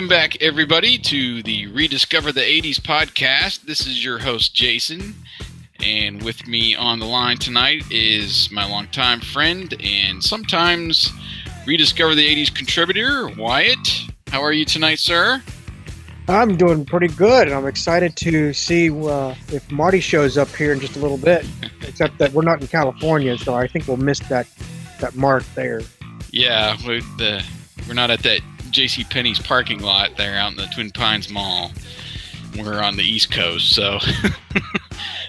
Welcome back, everybody, to the Rediscover the 80s podcast. This is your host, Jason. And with me on the line tonight is my longtime friend and sometimes Rediscover the 80s contributor, Wyatt. How are you tonight, sir? I'm doing pretty good, and I'm excited to see uh, if Marty shows up here in just a little bit. Except that we're not in California, so I think we'll miss that that mark there. Yeah, we, the, we're not at that J.C. Penney's parking lot there out in the Twin Pines Mall. We're on the East Coast, so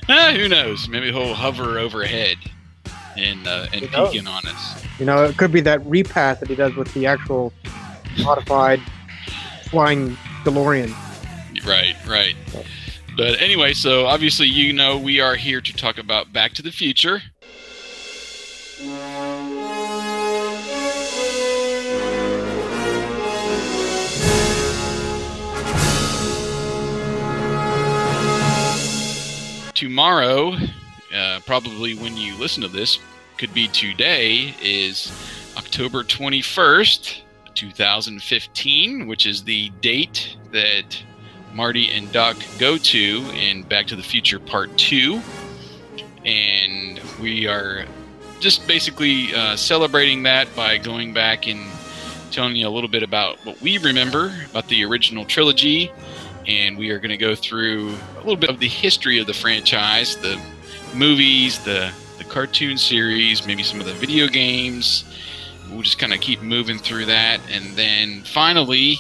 ah, who knows? Maybe he'll hover overhead and uh, and knows? peeking on us. You know, it could be that repath that he does with the actual modified flying DeLorean. Right, right. But anyway, so obviously, you know, we are here to talk about Back to the Future. Tomorrow, uh, probably when you listen to this, could be today, is October 21st, 2015, which is the date that Marty and Doc go to in Back to the Future Part 2. And we are just basically uh, celebrating that by going back and telling you a little bit about what we remember about the original trilogy. And we are going to go through a little bit of the history of the franchise, the movies, the, the cartoon series, maybe some of the video games. We'll just kind of keep moving through that. And then finally,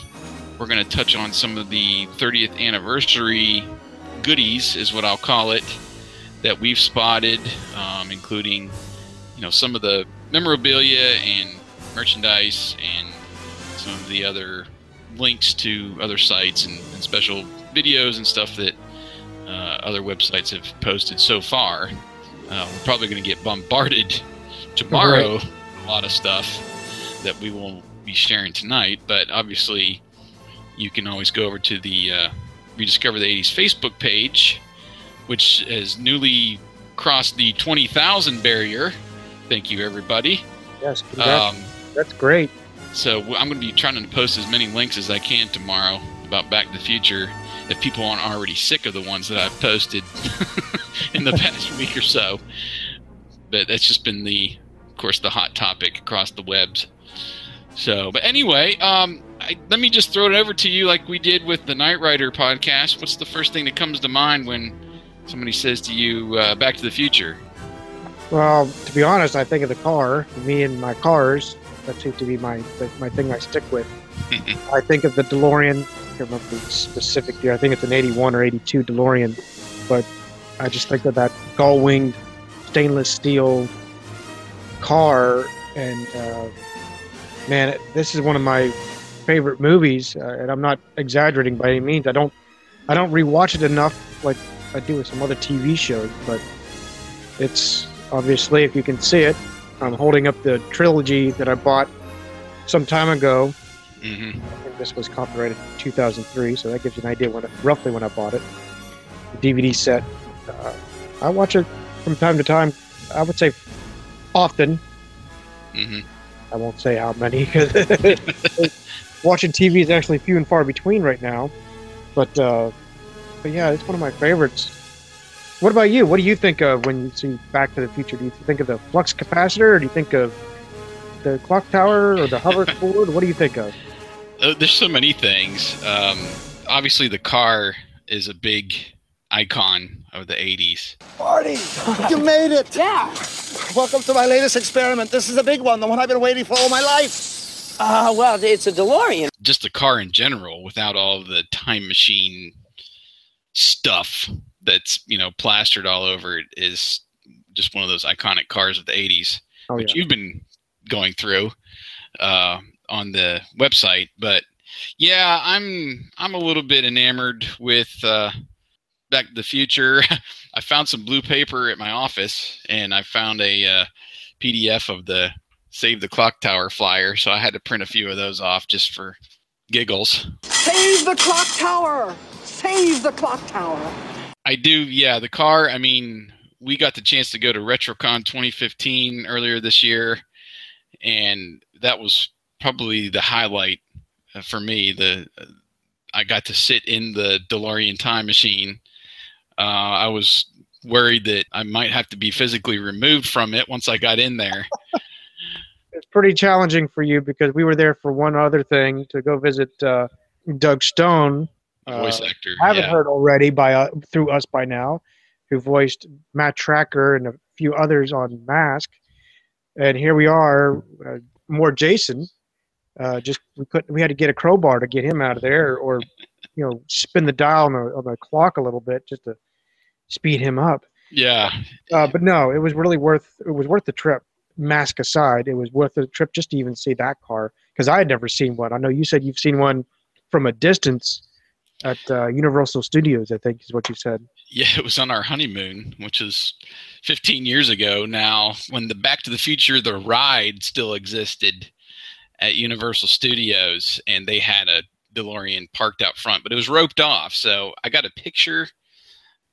we're going to touch on some of the 30th anniversary goodies, is what I'll call it, that we've spotted, um, including you know some of the memorabilia and merchandise and some of the other links to other sites and, and special videos and stuff that uh, other websites have posted so far. Uh, we're probably going to get bombarded tomorrow with a lot of stuff that we will be sharing tonight, but obviously you can always go over to the uh, Rediscover the 80s Facebook page, which has newly crossed the 20,000 barrier. Thank you, everybody. Yes, congrats. Um, that's great. So I'm going to be trying to post as many links as I can tomorrow about Back to the Future if people aren't already sick of the ones that I've posted in the past week or so. But that's just been the, of course, the hot topic across the webs. So, but anyway, um, I, let me just throw it over to you like we did with the Knight Rider podcast. What's the first thing that comes to mind when somebody says to you, uh, Back to the Future? Well, to be honest, I think of the car, me and my cars. That seems to be my my thing I stick with. I think of the DeLorean. I can't remember the specific year. I think it's an 81 or 82 DeLorean. But I just think of that gull winged stainless steel car. And uh, man, it- this is one of my favorite movies. Uh, and I'm not exaggerating by any means. I don't I don't rewatch it enough like I do with some other TV shows. But it's obviously, if you can see it, I'm holding up the trilogy that I bought some time ago. hmm I think this was copyrighted in 2003, so that gives you an idea when it, roughly when I bought it. The DVD set. Uh, I watch it from time to time. I would say often. hmm I won't say how many because watching TV is actually few and far between right now. But uh, but yeah, it's one of my favorites. What about you? What do you think of when you see Back to the Future? Do you think of the flux capacitor, or do you think of the clock tower, or the hoverboard? what do you think of? Uh, there's so many things. Um, obviously, the car is a big icon of the 80s. Marty, you made it. Yeah. Welcome to my latest experiment. This is a big one, the one I've been waiting for all my life. Uh, well, it's a DeLorean. Just the car in general, without all the time machine stuff that's you know plastered all over it, is just one of those iconic cars of the 80s, Oh which yeah. you've been going through uh, on the website. But yeah, I'm I'm a little bit enamored with uh, Back to the Future. I found some blue paper at my office, and I found a uh, PDF of the Save the Clock Tower flyer. So I had to print a few of those off just for giggles. Save the clock tower! Save the clock tower! I do, yeah. The car, I mean, we got the chance to go to RetroCon 2015 earlier this year, and that was probably the highlight uh, for me. The uh, I got to sit in the DeLorean time machine. Uh, I was worried that I might have to be physically removed from it once I got in there. It's pretty challenging for you because we were there for one other thing to go visit uh, Doug Stone. Voice uh, actor, I haven't yeah. heard already by uh, through us by now, who voiced Matt Trakker and a few others on Mask, and here we are, uh, more Jason. Uh, just we could we had to get a crowbar to get him out of there, or you know spin the dial on the, on the clock a little bit just to speed him up. Yeah, Uh, but no, it was really worth it was worth the trip. Mask aside, it was worth the trip just to even see that car because I had never seen one. I know you said you've seen one from a distance at uh, Universal Studios. I think is what you said. yeah. It was on our honeymoon, which is 15 years ago now. When the Back to the Future the ride still existed at Universal Studios, and they had a DeLorean parked out front, but it was roped off. So I got a picture,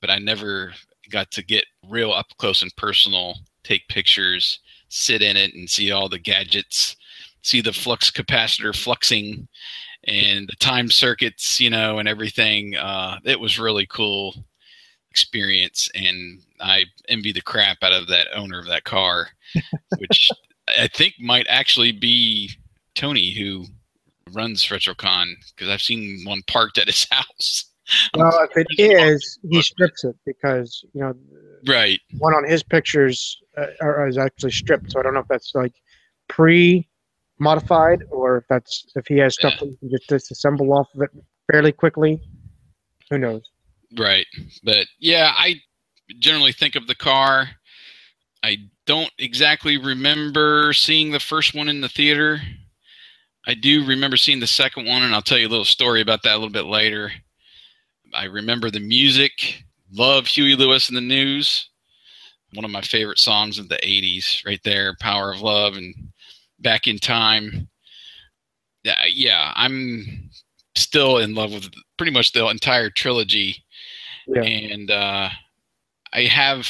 but I never got to get real up close and personal, take pictures, sit in it, and see all the gadgets, see the flux capacitor fluxing, and the time circuits, you know, and everything. Uh, it was really cool experience, and I envy the crap out of that owner of that car, which I think might actually be Tony who runs RetroCon because I've seen one parked at his house. Well, if it is, he strips it because you know Right. one on his pictures uh, are, is actually stripped. So I don't know if that's like pre-modified or if that's if he has stuff Yeah. that just disassemble off of it fairly quickly. Who knows? Right. But yeah, I generally think of the car. I don't exactly remember seeing the first one in the theater. I do remember seeing the second one, and I'll tell you a little story about that a little bit later. I remember the music. Love Huey Lewis and the News. One of my favorite songs of the 80s, right there. Power of Love and Back in Time. Yeah, I'm still in love with pretty much the entire trilogy Yeah. and uh, I have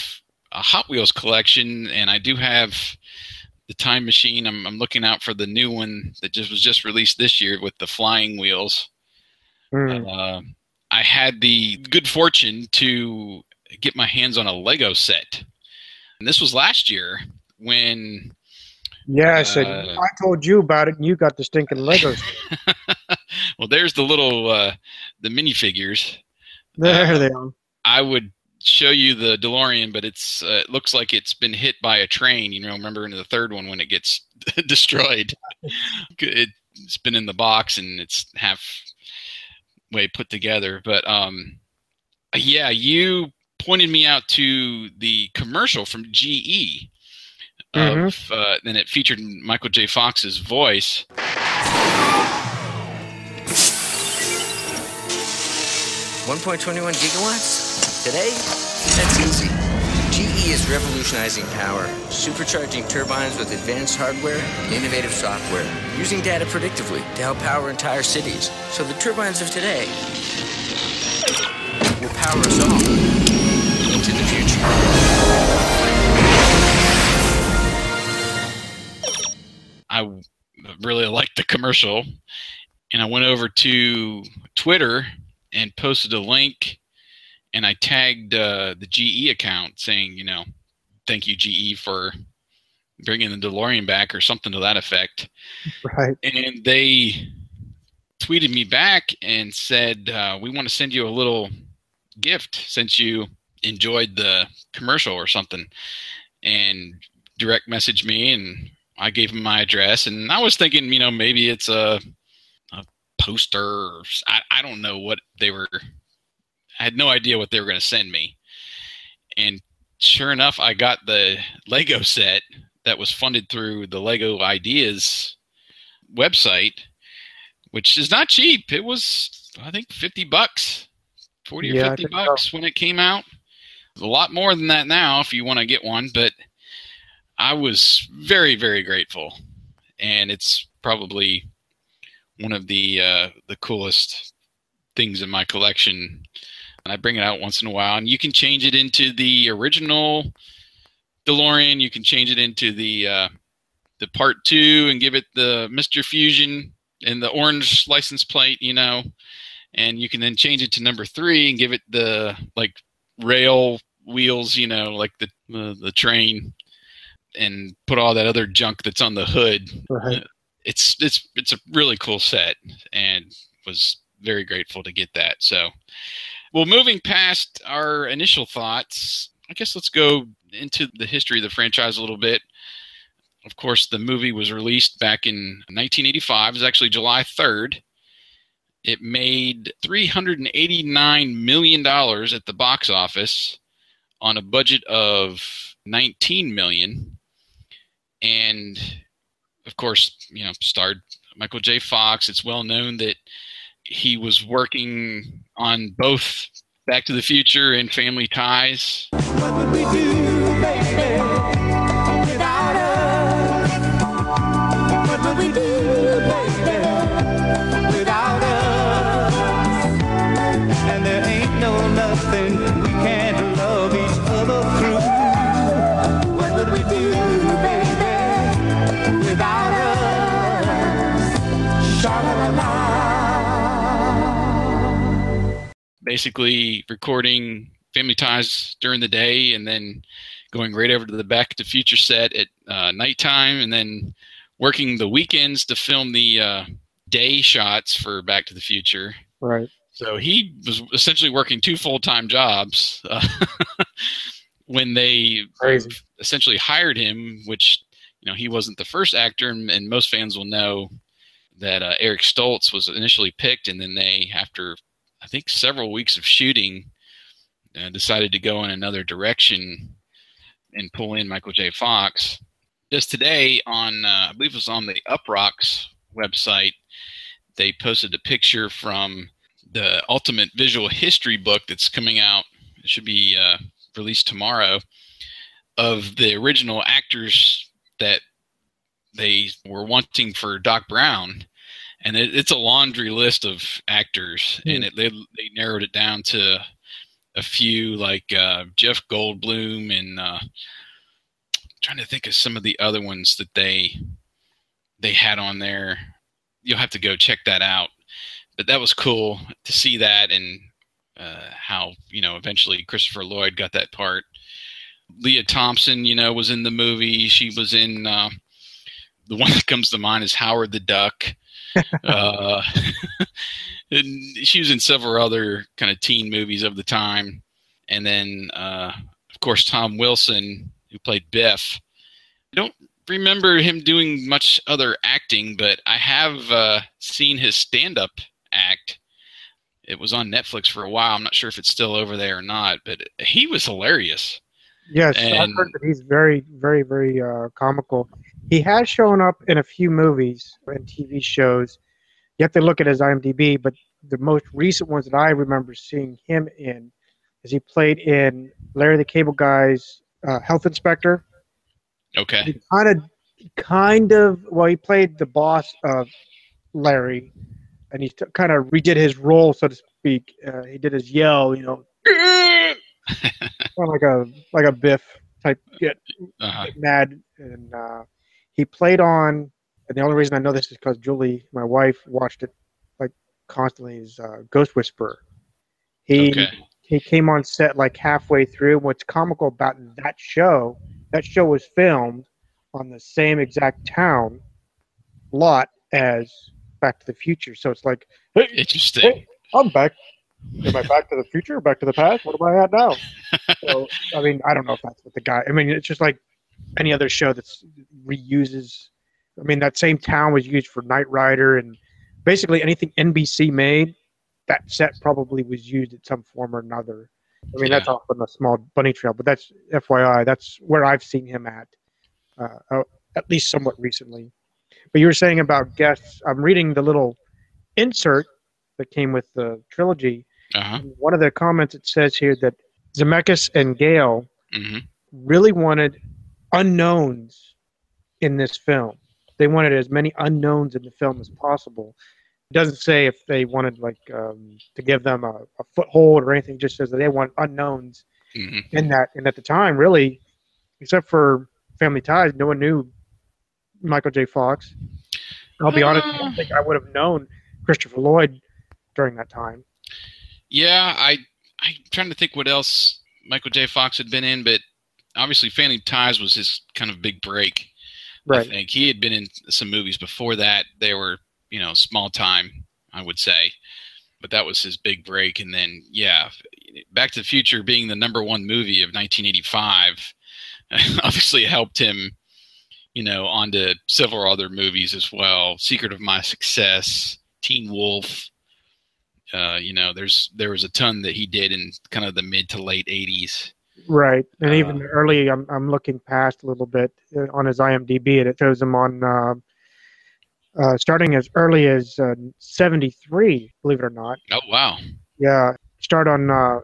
a Hot Wheels collection, and I do have the Time Machine. I'm, I'm looking out for the new one that just was just released this year with the flying wheels. Hmm. Uh, I had the good fortune to get my hands on a Lego set, and this was last year when Yes, and Uh, I told you about it, and you got the stinking Legos. well, there's the little uh, the minifigures. there they are. I would show you the DeLorean, but it's uh, it looks like it's been hit by a train. You know, remember in the third one when it gets destroyed, it's been in the box and it's half way put together. But um, yeah, you pointed me out to the commercial from GE. Of, uh, and it featured Michael J. Fox's voice. 1.21 gigawatts? Today? That's easy. GE is revolutionizing power, supercharging turbines with advanced hardware and innovative software, using data predictively to help power entire cities. So the turbines of today will power us all into the future. I really liked the commercial, and I went over to Twitter and posted a link, and I tagged uh, the GE account saying, you know, thank you GE for bringing the DeLorean back or something to that effect, Right. and they tweeted me back and said, uh, we want to send you a little gift since you enjoyed the commercial or something, and direct messaged me and I gave him my address, and I was thinking, you know, maybe it's a, a poster. Or, I, I don't know what they were. I had no idea what they were going to send me, and sure enough, I got the Lego set that was funded through the Lego Ideas website, which is not cheap. It was, I think, fifty bucks, forty or I fifty think so. bucks when it came out. A lot more than that now if you want to get one, but I was very, very grateful. And it's probably one of the uh, the coolest things in my collection, and I bring it out once in a while. And you can change it into the original DeLorean. You can change it into the uh, the Part Two and give it the Mister Fusion and the orange license plate. You know, and you can then change it to number three and give it the like rail wheels. You know, like the the, the train and put all that other junk that's on the hood. Right. It's it's it's a really cool set, and was very grateful to get that. So, well, moving past our initial thoughts, I guess let's go into the history of the franchise a little bit. Of course, the movie was released back in 1985. It was actually July 3rd. It made $389 million at the box office on a budget of 19 million and of course, you know, starred Michael J. Fox. It's well known that he was working on both Back to the Future and Family Ties. Basically, recording Family Ties during the day and then going right over to the Back to the Future set at uh, nighttime and then working the weekends to film the uh, day shots for Back to the Future. Right. So he was essentially working two full time jobs uh, when they Crazy. essentially hired him, which you know he wasn't the first actor, and, and most fans will know that uh, Eric Stoltz was initially picked, and then they, after I think several weeks of shooting, uh, decided to go in another direction and pull in Michael J. Fox. Just today, on uh, I believe it was on the Uproxx website, they posted a picture from the Ultimate Visual History book that's coming out. It should be uh, released tomorrow of the original actors that they were wanting for Doc Brown, and it, it's a laundry list of actors, and it, they they narrowed it down to a few like uh, Jeff Goldblum and uh, trying to think of some of the other ones that they they had on there. You'll have to go check that out. But that was cool to see that and uh, how you know eventually Christopher Lloyd got that part. Lea Thompson, you know, was in the movie. She was in uh, the one that comes to mind is Howard the Duck. Uh, and she was in several other kind of teen movies of the time. And then, uh, of course, Tom Wilson, who played Biff. I don't remember him doing much other acting, but I have uh, seen his stand up act. It was on Netflix for a while. I'm not sure if it's still over there or not, but he was hilarious. Yes, I've heard that he's very, very, very uh, comical. He has shown up in a few movies and TV shows. You have to look at his IMDb, but the most recent ones that I remember seeing him in is he played in Larry the Cable Guy's uh, health inspector. Okay. He kind of, kind of, well, he played the boss of Larry, and he t- kind of redid his role, so to speak. Uh, he did his yell, you know, like a like a Biff type get Uh-huh. get mad, and uh, he played on. And the only reason I know this is because Julie, my wife, watched it like constantly. Is uh, Ghost Whisperer. He Okay. he came on set like halfway through. What's comical about that show? That show was filmed on the same exact town lot as Back to the Future. So it's like, hey, Interesting. hey, I'm back. Am I back to the future? Back to the past? What am I at now? so I mean, I don't know if that's what the guy. I mean, it's just like any other show that reuses. I mean, that same town was used for Knight Rider and basically anything NBC made. That set probably was used in some form or another. I mean, that's Yeah. off on a small bunny trail, but that's FYI. That's where I've seen him at, uh, uh, at least somewhat recently. But you were saying about guests. I'm reading the little insert that came with the trilogy. Uh-huh. One of the comments it says here that Zemeckis and Gale hmm really wanted unknowns in this film. They wanted as many unknowns in the film as possible. It doesn't say if they wanted like um, to give them a, a foothold or anything. It just says that they want unknowns hmm in that. And at the time, really, except for Family Ties, no one knew Michael J. Fox. I'll be honest, I don't think I would have known Christopher Lloyd during that time. Yeah, I I'm trying to think what else Michael J. Fox had been in, but obviously Family Ties was his kind of big break. I Right. think he had been in some movies before that. They were, you know, small time, I would say, but that was his big break. And then, yeah, Back to the Future being the number one movie of 1985 obviously helped him, you know, onto several other movies as well. Secret of My Success, Teen Wolf. Uh, you know, there's there was a ton that he did in kind of the mid to late 80s. Right, and Uh, even early, I'm I'm looking past a little bit uh, on his IMDb, and it shows him on uh, uh, starting as early as uh, '73. Believe it or not, Oh wow, yeah. Start on uh,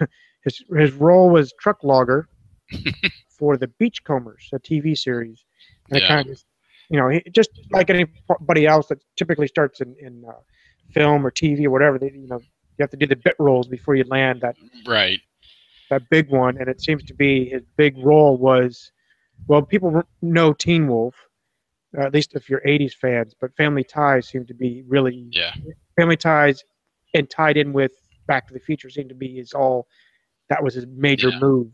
his his role was truck logger for the Beachcombers, a TV series, and it kind of, you know, he, just like anybody else that typically starts in in uh, film or TV or whatever. They, you know, you have to do the bit roles before you land that right? That big one, and it seems to be his big role was, well, people know Teen Wolf, uh, at least if you're '80s fans, but Family Ties seem to be really Yeah. Family Ties, and tied in with Back to the Future seemed to be his all. That was his major Yeah. move.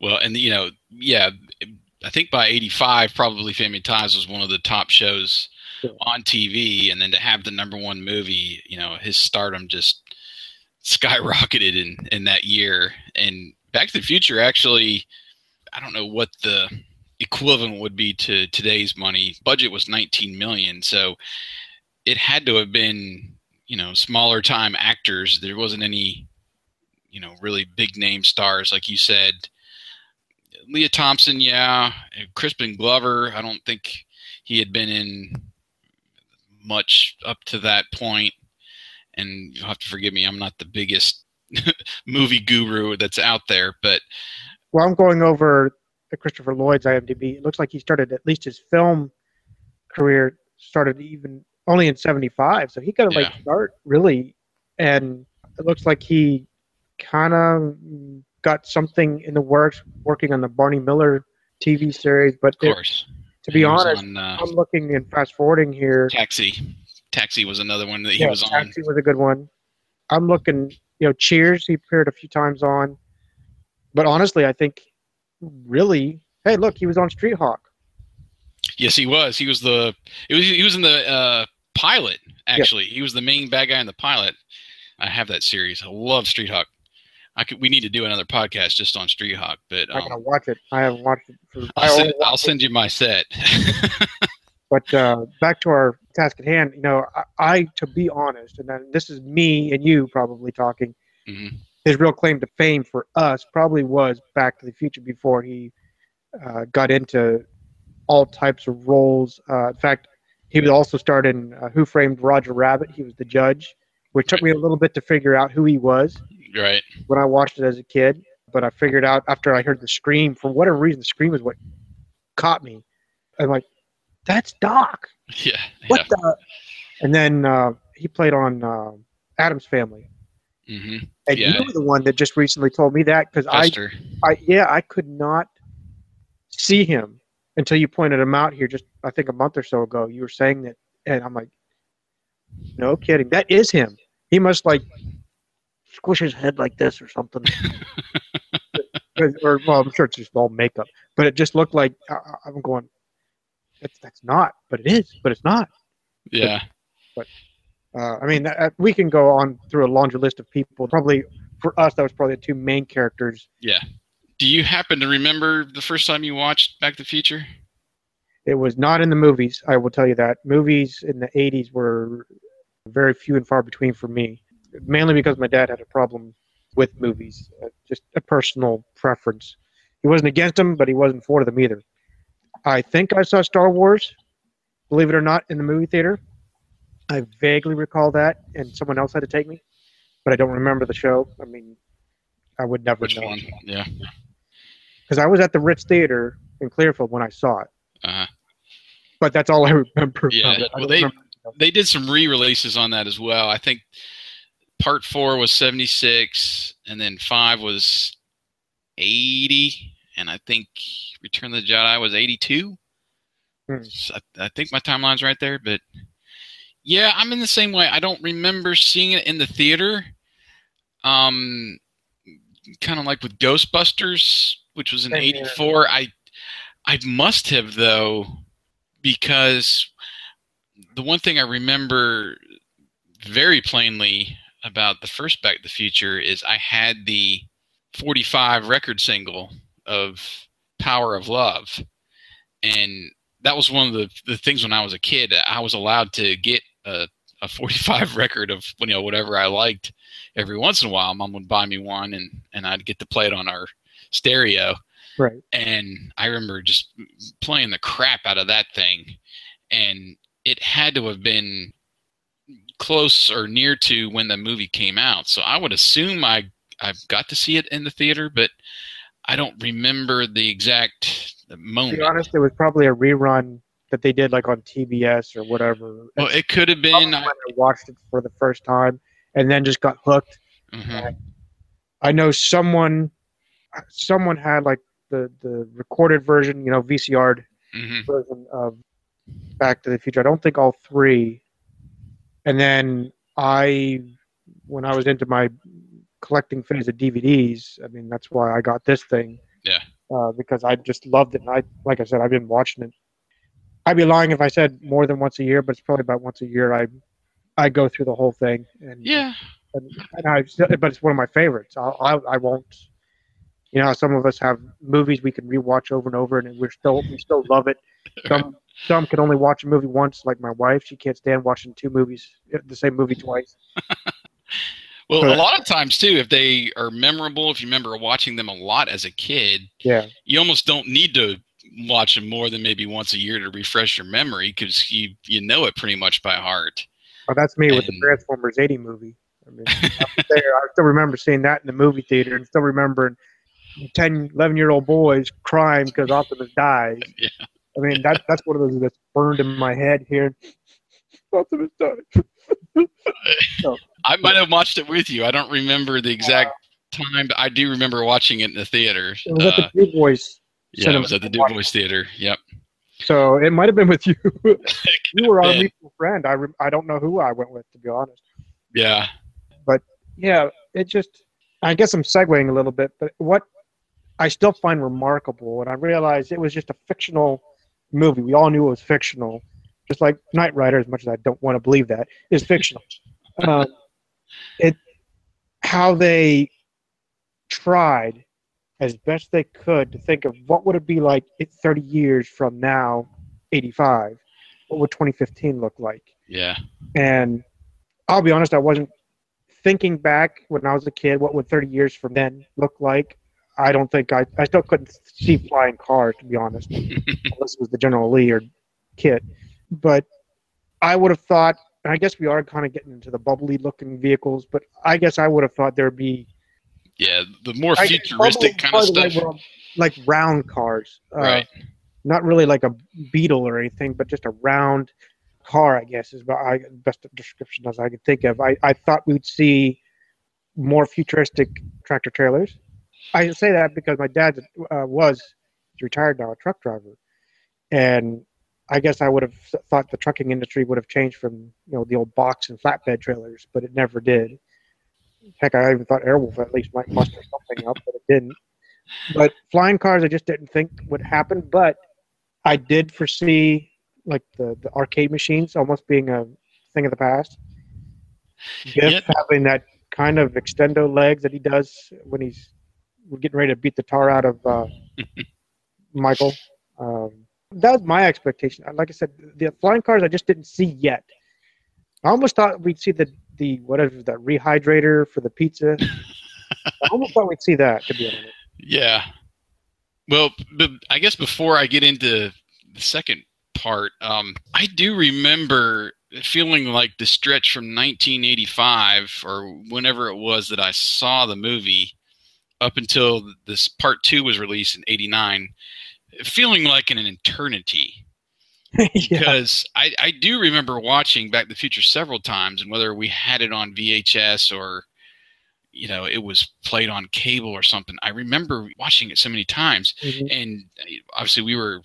Well, and you know, yeah, I think by '85, probably Family Ties was one of the top shows on TV, and then to have the number one movie, you know, his stardom just skyrocketed in in that year. And Back to the Future actually, I don't know what the equivalent would be to today's money. Budget was 19 million, so it had to have been, you know, smaller time actors. There wasn't any, you know, really big name stars like you said. Lea Thompson, yeah. Crispin Glover, I don't think he had been in much up to that point. And you'll have to forgive me, I'm not the biggest movie guru that's out there, but Well, I'm going over the Christopher Lloyd's IMDb. It looks like he started at least his film career started even only in '75, so he got a late Yeah. start really, and it looks like he kind of got something in the works working on the Barney Miller TV series. But of it- course. to be honest, on, uh, I'm looking and fast forwarding here. Taxi. Taxi was another one that he Yeah, was on. Taxi was a good one. I'm looking, you know, Cheers. He appeared a few times on, but honestly, I think really, hey, look, he was on Street Hawk. Yes, he was. He was the. It was. He was in the uh, pilot. Actually, he was the main bad guy in the pilot. I have that series. I love Street Hawk. I could. We need to do another podcast just on Street Hawk, but I'm um, gonna watch it. I haven't watched it. For, I I'll, send, I'll it, send you my set. But uh, back to our task at hand. You know, I, I, to be honest, and then this is me and you probably talking. Mhm. His real claim to fame for us probably was Back to the Future before he uh, got into all types of roles. Uh, in fact, he would also start in uh, Who Framed Roger Rabbit. He was the judge, which took me a little bit to figure out who he was right. when I watched it as a kid. But I figured out after I heard the scream, for whatever reason, the scream is what caught me. I'm like, that's Doc. Yeah. What the? And then uh, he played on uh, Addams Family. Yeah. hmm And Yeah. you were the one that just recently told me that because I, I, yeah, I could not see him until you pointed him out here just, I think, a month or so ago. You were saying that, and I'm like, no kidding, that is him. He must like squish his head like this or something. or, well, I'm sure it's just all makeup, but it just looked like I- I'm going. That's that's not, but it is, but it's not. Yeah. Uh, I mean, uh, we can go on through a laundry list of people. Probably for us, that was probably the two main characters. Yeah. Do you happen to remember the first time you watched Back to the Future? It was not in the movies. I will tell you that movies in the '80s were very few and far between for me, mainly because my dad had a problem with movies, uh, just a personal preference. He wasn't against them, but he wasn't for them either. I think I saw Star Wars, believe it or not, in the movie theater. I vaguely recall that, and someone else had to take me, but I don't remember the show. I mean, I would never Which know one? Yeah. because I was at the Ritz Theater in Clearfield when I saw it. Uh-huh. But that's all I remember. Yeah. of it. I Well, they remember- they did some re-releases on that as well. I think part four was seventy six, and then five was eighty, and I think Return of the Jedi was eighty two. Hmm. So I, I think my timeline's right there, but yeah, I'm in the same way. I don't remember seeing it in the theater. Um, kind of like with Ghostbusters, which was in '84. I I must have though, because the one thing I remember very plainly about the first Back to the Future is I had the 45 record single of Power of Love. And that was one of the, the things when I was a kid. I was allowed to get a, a 45 record of you know whatever I liked every once in a while. Mom would buy me one and, and I'd get to play it on our stereo Right. and I remember just playing the crap out of that thing, and it had to have been close or near to when the movie came out. So I would assume I I got to see it in the theater, but I don't remember the exact moment. To be honest, it was probably a rerun that they did like on TBS or whatever. well, it could have been. when I watched it for the first time and then just got hooked. Mhm. I know someone someone had like the the recorded version, you know, VCR Mhm. version of Back to the Future. I don't think all three. And then I, when I was into my collecting phase of DVDs, I mean, that's why I got this thing. Yeah. Uh, because I just loved it. And I, like I said, I've been watching it. I'd be lying if I said more than once a year, but it's probably about once a year. I, I go through the whole thing. And, Yeah, and, and I, but it's one of my favorites. I'll, I, I won't. You know, some of us have movies we can rewatch over and over, and we're still we still love it. Some some can only watch a movie once, like my wife. She can't stand watching two movies, the same movie twice. Well, a lot of times too, if they are memorable, if you remember watching them a lot as a kid, Yeah, you almost don't need to watch them more than maybe once a year to refresh your memory because you you know it pretty much by heart. oh, that's me with the Transformers '80 movie. I mean, I there, I still remember seeing that in the movie theater, and still remembering 10, 11 year old boys crying because Optimus dies. Yeah. I mean, that that's one of those that's burned in my head here. Optimus died. I might have watched it with you. I don't remember the exact time, but I do remember watching it in the theater. It was at Uh, the Du Bois yeah, it was at the Du Bois Theater. Yep. So it might have been with you. you were our mutual friend. I, re- I don't know who I went with, to be honest. Yeah. But yeah, it just, I guess I'm segueing a little bit, but what I still find remarkable, and I realized it was just a fictional movie. We all knew it was fictional, just like Knight Rider, as much as I don't want to believe that, is fictional. um, it, how they tried as best they could to think of what would it be like 30 years from now, 85. What would 2015 look like? Yeah. And I'll be honest, I wasn't thinking back when I was a kid, what would 30 years from then look like? I don't think I, I still couldn't see flying cars, to be honest, unless it was the General Lee or KITT. But I would have thought, and I guess we are kind of getting into the bubbly looking vehicles, but I guess I would have thought there'd be Yeah. The more futuristic kind of stuff. the like round cars. Uh, Right. Not really like a beetle or anything, but just a round car, I guess, is I, best description as I could think of. I, I thought we'd see more futuristic tractor trailers. I say that because my dad uh, was he's retired now, a truck driver, and I guess I would have thought the trucking industry would have changed from you know the old box and flatbed trailers, but it never did. Heck, I even thought Airwolf at least might muster something up, but it didn't. But flying cars, I just didn't think would happen. But I did foresee like the, the arcade machines almost being a thing of the past. Biff Yep. having that kind of extendo legs that he does when he's getting ready to beat the tar out of uh, Michael. Um, that was my expectation. Like I said, the flying cars I just didn't see yet. I almost thought we'd see the the whatever that rehydrator for the pizza. I almost thought we'd see that. To be honest, Yeah. Well, but I guess before I get into the second part, um, I do remember feeling like the stretch from 1985 or whenever it was that I saw the movie up until this part two was released in 89, feeling like an eternity. yeah. because I, I do remember watching Back to the Future several times, and whether we had it on VHS or you know it was played on cable or something, I remember watching it so many times, Mhm. and obviously we were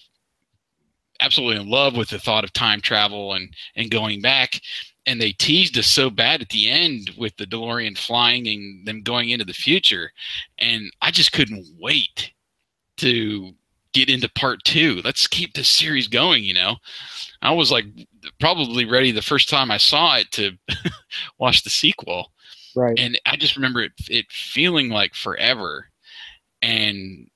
absolutely in love with the thought of time travel and and going back. And they teased us so bad at the end with the DeLorean flying and them going into the future, and I just couldn't wait to get into part two. Let's keep this series going, you know. I was like probably ready the first time I saw it to watch the sequel. Right. And I just remember it, it feeling like forever. And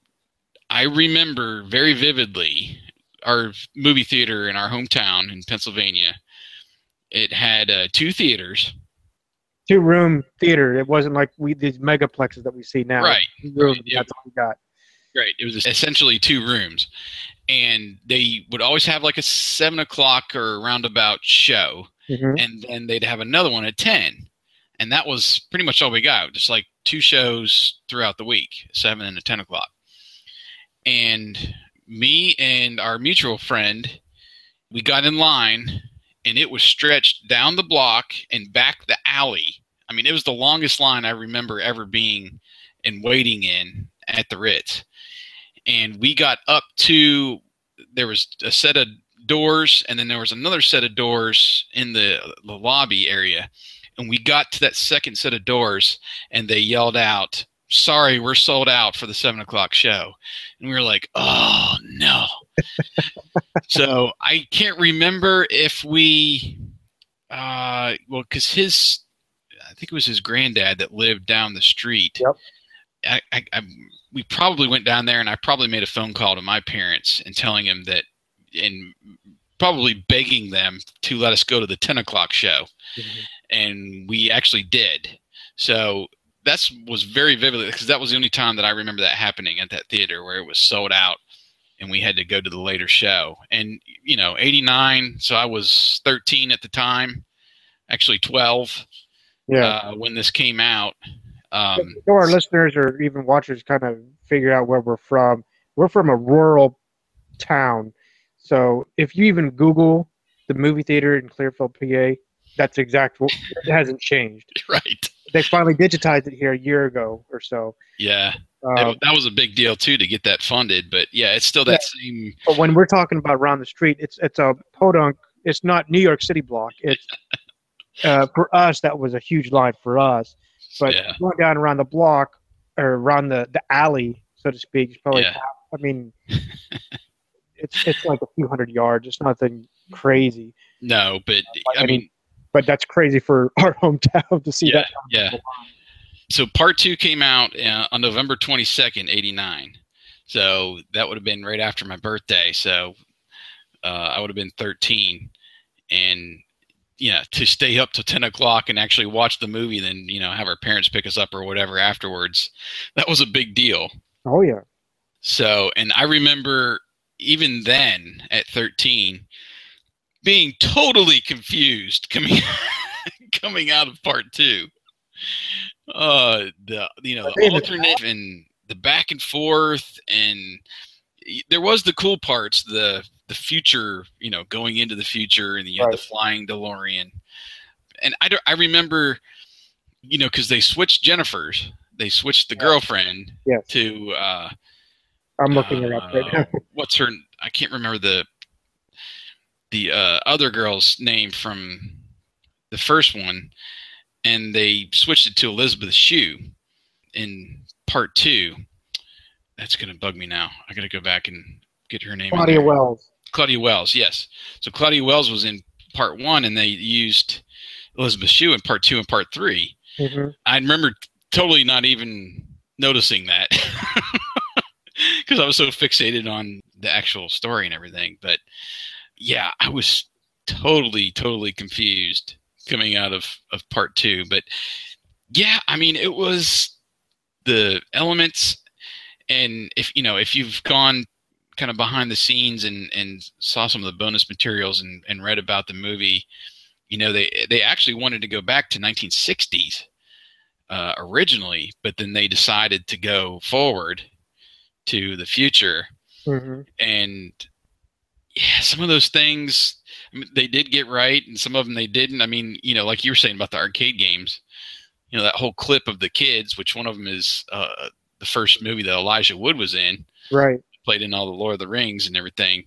I remember very vividly our movie theater in our hometown in Pennsylvania. It had uh, two theaters. Two room theater. It wasn't like we these megaplexes that we see now. Right. Two rooms, Right, yeah. That's all we got. Right. It was essentially two rooms. And they would always have like a seven o'clock or roundabout show. Mhm. and then they'd have another one at 10 and that was pretty much all we got just like two shows throughout the week 7 and a 10 o'clock and me and our mutual friend we got in line and it was stretched down the block and back the alley i mean it was the longest line i remember ever being and waiting in at the ritz and we got up to there was a set of doors and then there was another set of doors in the, the lobby area. And we got to that second set of doors and they yelled out sorry we're sold out for the seven o'clock show. And we were like oh no. So i can't remember if we uh well because his i think it was his granddad that lived down the street. Yep. I, I, I we probably went down there and I probably made a phone call to my parents and telling them that and probably begging them to let us go to the 10 o'clock show Mhm. and we actually did so that was very vividly because that was the only time that i remember that happening at that theater where it was sold out and we had to go to the later show and you know 89 so i was 13 at the time actually 12 Yeah. uh, when this came out um, so our listeners or even watchers kind of figure out where we're from. We're from a rural town. So if you even Google the movie theater in Clearfield, PA, that's exact. What, it hasn't changed. right They finally digitized it here a year ago or so. yeah Um, That- was a big deal too to get that funded but yeah it's still that same but when we're talking about around the street, it's it's a podunk. It's not New York City block. It's uh, for us that was a huge line for us. But yeah going down around the block or around the, the alley, so to speak, is probably. Yeah. half- I mean, it's it's like a few hundred yards. It's nothing crazy, no but I i mean mean, but that's crazy for our hometown to see yeah, that. yeah. So part two came out uh, on November twenty second, eighty nine. So that would have been right after my birthday. So uh, I would have been thirteen, and yeah, to stay up till ten o'clock and actually watch the movie, then you know have our parents pick us up or whatever afterwards. That was a big deal. Oh yeah, So, and I remember even then at 13 being totally confused coming coming out of part 2. Uh the you know, the alternate and the back and forth and there was the cool parts, the the future, you know, going into the future and you had the flying DeLorean. And I I remember you know, cuz they switched Jennifer's. They switched the girlfriend Yes. to uh I'm looking her up right uh, now. what's her? I can't remember the the uh, other girl's name from the first one, and they switched it to Elizabeth Shue in part two. That's gonna bug me now. I gotta go back and get her name. Claudia. Wells. Claudia Wells, yes. So Claudia Wells was in part one, and they used Elizabeth Shue in part two and part three. hmm I remember totally not even noticing that because I was so fixated on the actual story and everything. But yeah, I was totally, totally confused coming out of, of part two. But yeah, I mean, it was the elements. And if, you know, if you've gone kind of behind the scenes and, and saw some of the bonus materials and, and read about the movie, you know, they, they actually wanted to go back to 1960s uh, originally, but then they decided to go forward to the future. hmm And yeah, some of those things I mean, they did get right, and some of them they didn't. I mean, you know, like you were saying about the arcade games, you know, that whole clip of the kids, which one of them is uh, the first movie that Elijah Wood was in, Right. Played in all the Lord of the Rings and everything.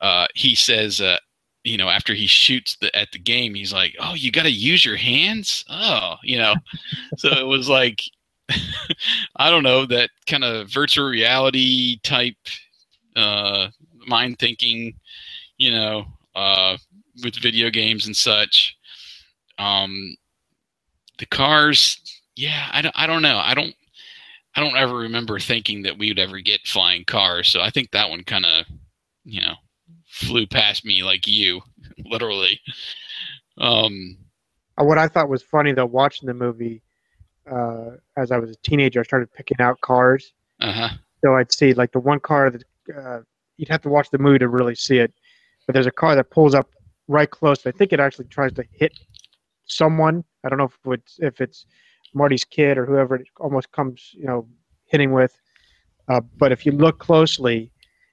Uh, he says, uh, you know, after he shoots the at the game, he's like, "Oh, you got to use your hands." Oh, you know, so it was like, I don't know, that kind of virtual reality type uh, mind thinking, you know, uh, with video games and such. Um, the cars, yeah, I don't, I don't know. I don't, I don't ever remember thinking that we would ever get flying cars. So I think that one kind of, you know, flew past me like you, literally. Um, Uh, What I thought was funny though, watching the movie, uh, as I was a teenager, I started picking out cars. uh huh. So I'd see like the one car that uh, you'd have to watch the movie to really see it. But there's a car that pulls up right close. I think it actually tries to hit someone. I don't know if it's if it's Marty's kid or whoever it almost comes, you know, hitting with. Uh, but if you look closely,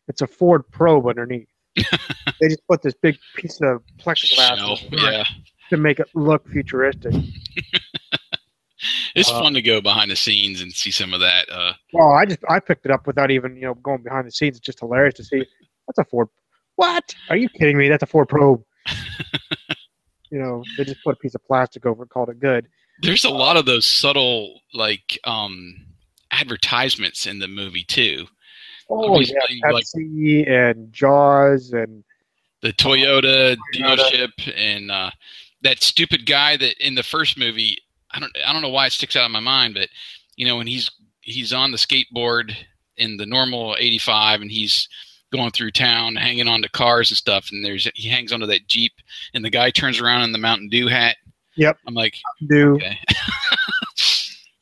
it's a Ford Probe underneath. they just put this big piece of plexiglass Shell, on the front yeah. to make it look futuristic. It's Uh, fun to go behind the scenes and see some of that. Uh, Well, I just I picked it up without even you know going behind the scenes. It's just hilarious to see. That's a Ford. What? Are you kidding me? That's a Ford Probe. you know, they just put a piece of plastic over it, called it good. There's a lot of those subtle, like, um, advertisements in the movie, too. Oh Obviously, yeah, like- and Jaws and the Toyota Toyota. dealership and uh, that stupid guy that in the first movie I don't I don't know why it sticks out in my mind but you know when he's he's on the skateboard in the normal 85 and he's going through town hanging on to cars and stuff and there's he hangs onto that Jeep and the guy turns around in the Mountain Dew hat Yep. I'm like do okay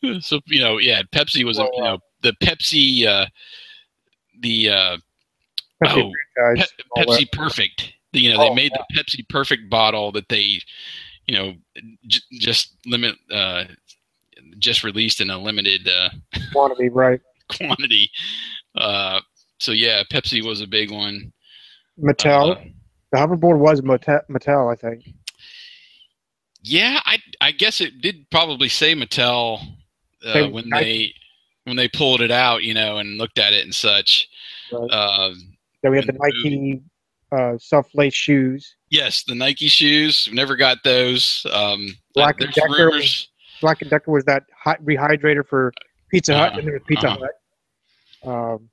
so you know yeah Pepsi was a Well, you know the Pepsi uh the uh Pepsi Oh. Pe- that. Pepsi Perfect. You know, they Oh, made the Pepsi Perfect bottle that they, you know, j- just limit, uh, just released in a limited uh, quantity, right? quantity. Uh, so yeah, Pepsi was a big one. Mattel. Uh, the hoverboard was Mattel, I think. Yeah, I I guess it did probably say Mattel uh, when they when they pulled it out, you know, and looked at it and such. Right. Uh, Then we had the Nike uh, soft lace shoes. yes, the Nike shoes. We Never got those. Um, Black and Decker rumors. Black and Decker was that hot rehydrator for Pizza Hut, Uh-huh, and there was Pizza uh-huh. Hut. Um,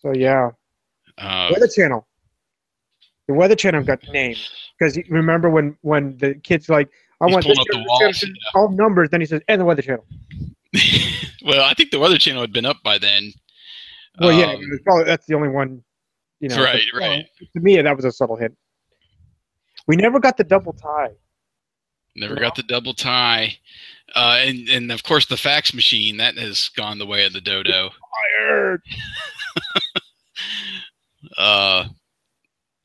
so yeah, Uh, Weather Channel. The Weather Channel got named because you remember when when the kids like I He's want this the channel, walls, channel, all numbers. Then he says and the Weather Channel. well, I think the Weather Channel had been up by then. Well, yeah, Um, was probably, that's the only one. You know, right, but, right. To me, that was a subtle hint. We never got the double tie. Never got the double tie, uh, and and of course the fax machine that has gone the way of the dodo. Fired. Uh,